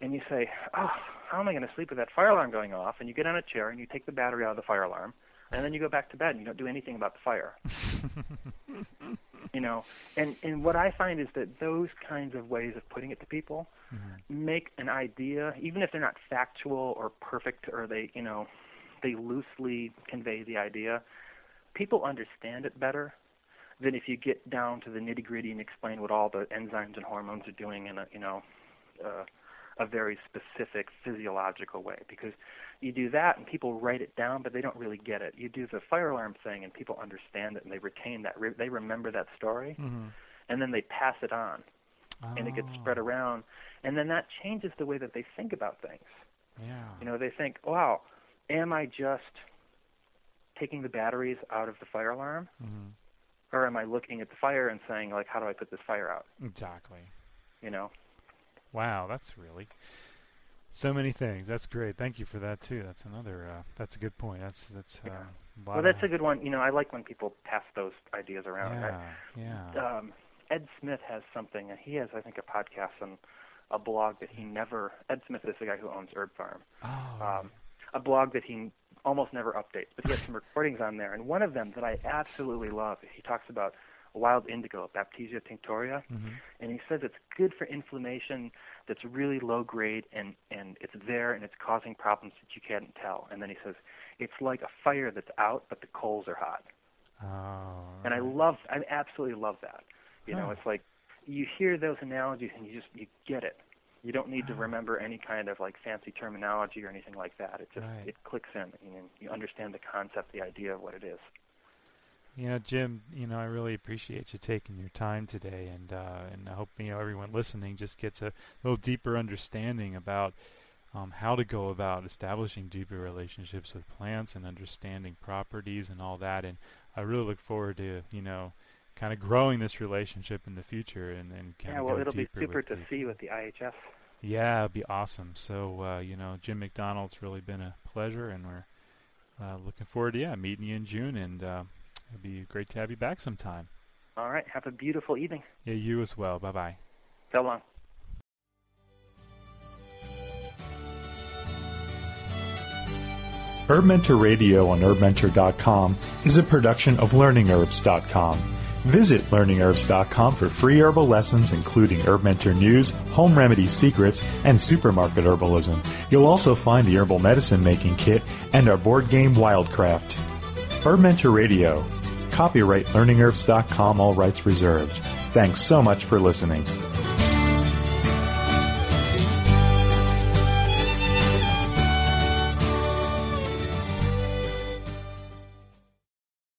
And you say, Oh, how am I going to sleep with that fire alarm going off? And you get on a chair and you take the battery out of the fire alarm, and then you go back to bed and you don't do anything about the fire. [LAUGHS] you know, and, and what I find is that those kinds of ways of putting it to people Mm-hmm. make an idea, even if they're not factual or perfect, or they, you know, they loosely convey the idea, people understand it better than if you get down to the nitty gritty and explain what all the enzymes and hormones are doing in a, you know, uh, a very specific physiological way. Because you do that and people write it down, but they don't really get it. You do the fire alarm thing and people understand it and they retain that, re- they remember that story, Mm-hmm. and then they pass it on and it gets Oh. spread around, and then that changes the way that they think about things. Yeah. You know, they think, "Wow, am I just taking the batteries out of the fire alarm, Mm-hmm. or am I looking at the fire and saying, like, how do I put this fire out?" Exactly. You know, Wow, that's really so many things. That's great. Thank you for that too. That's another. Uh, that's a good point. That's that's. Uh, well, that's of, a good one. You know, I like when people pass those ideas around. Yeah. Yeah. um, Ed Smith has something. and He has, I think, a podcast and a blog that he never. Ed Smith is the guy who owns Herb Pharm. oh. um, a blog that he almost never updates, but he has some [LAUGHS] recordings on there. And one of them that I absolutely love, he talks about wild indigo, Baptisia tinctoria, mm-hmm. and he says it's good for inflammation that's really low grade and and it's there and it's causing problems that you can't tell. And then he says it's like a fire that's out, but the coals are hot. Oh. And I love, I absolutely love that. You know, Huh. it's like you hear those analogies and you just you get it. You don't need to remember any kind of like fancy terminology or anything like that. It just Right. it clicks in and you understand the concept, the idea of what it is. You know, Jim. You know, I really appreciate you taking your time today, and uh, and I hope you know everyone listening just gets a little deeper understanding about um, how to go about establishing deeper relationships with plants and understanding properties and all that. And I really look forward to you know kind of growing this relationship in the future and and kind yeah, of well, it'll be super to people. see you at the IHS. Yeah, it'd be awesome. So, uh, you know, Jim McDonald's really been a pleasure, and we're uh, looking forward to yeah meeting you in June, and uh, it'd be great to have you back sometime. All right, have a beautiful evening. Yeah, you as well. Bye bye. So long. Herb Mentor Radio on herbmentor.com is a production of learningherbs.com. Visit learningherbs.com for free herbal lessons including Herb Mentor news, home remedy secrets, and supermarket herbalism. You'll also find the herbal medicine making kit and our board game Wildcraft. Herb Mentor Radio. Copyright learningherbs.com all rights reserved. Thanks so much for listening.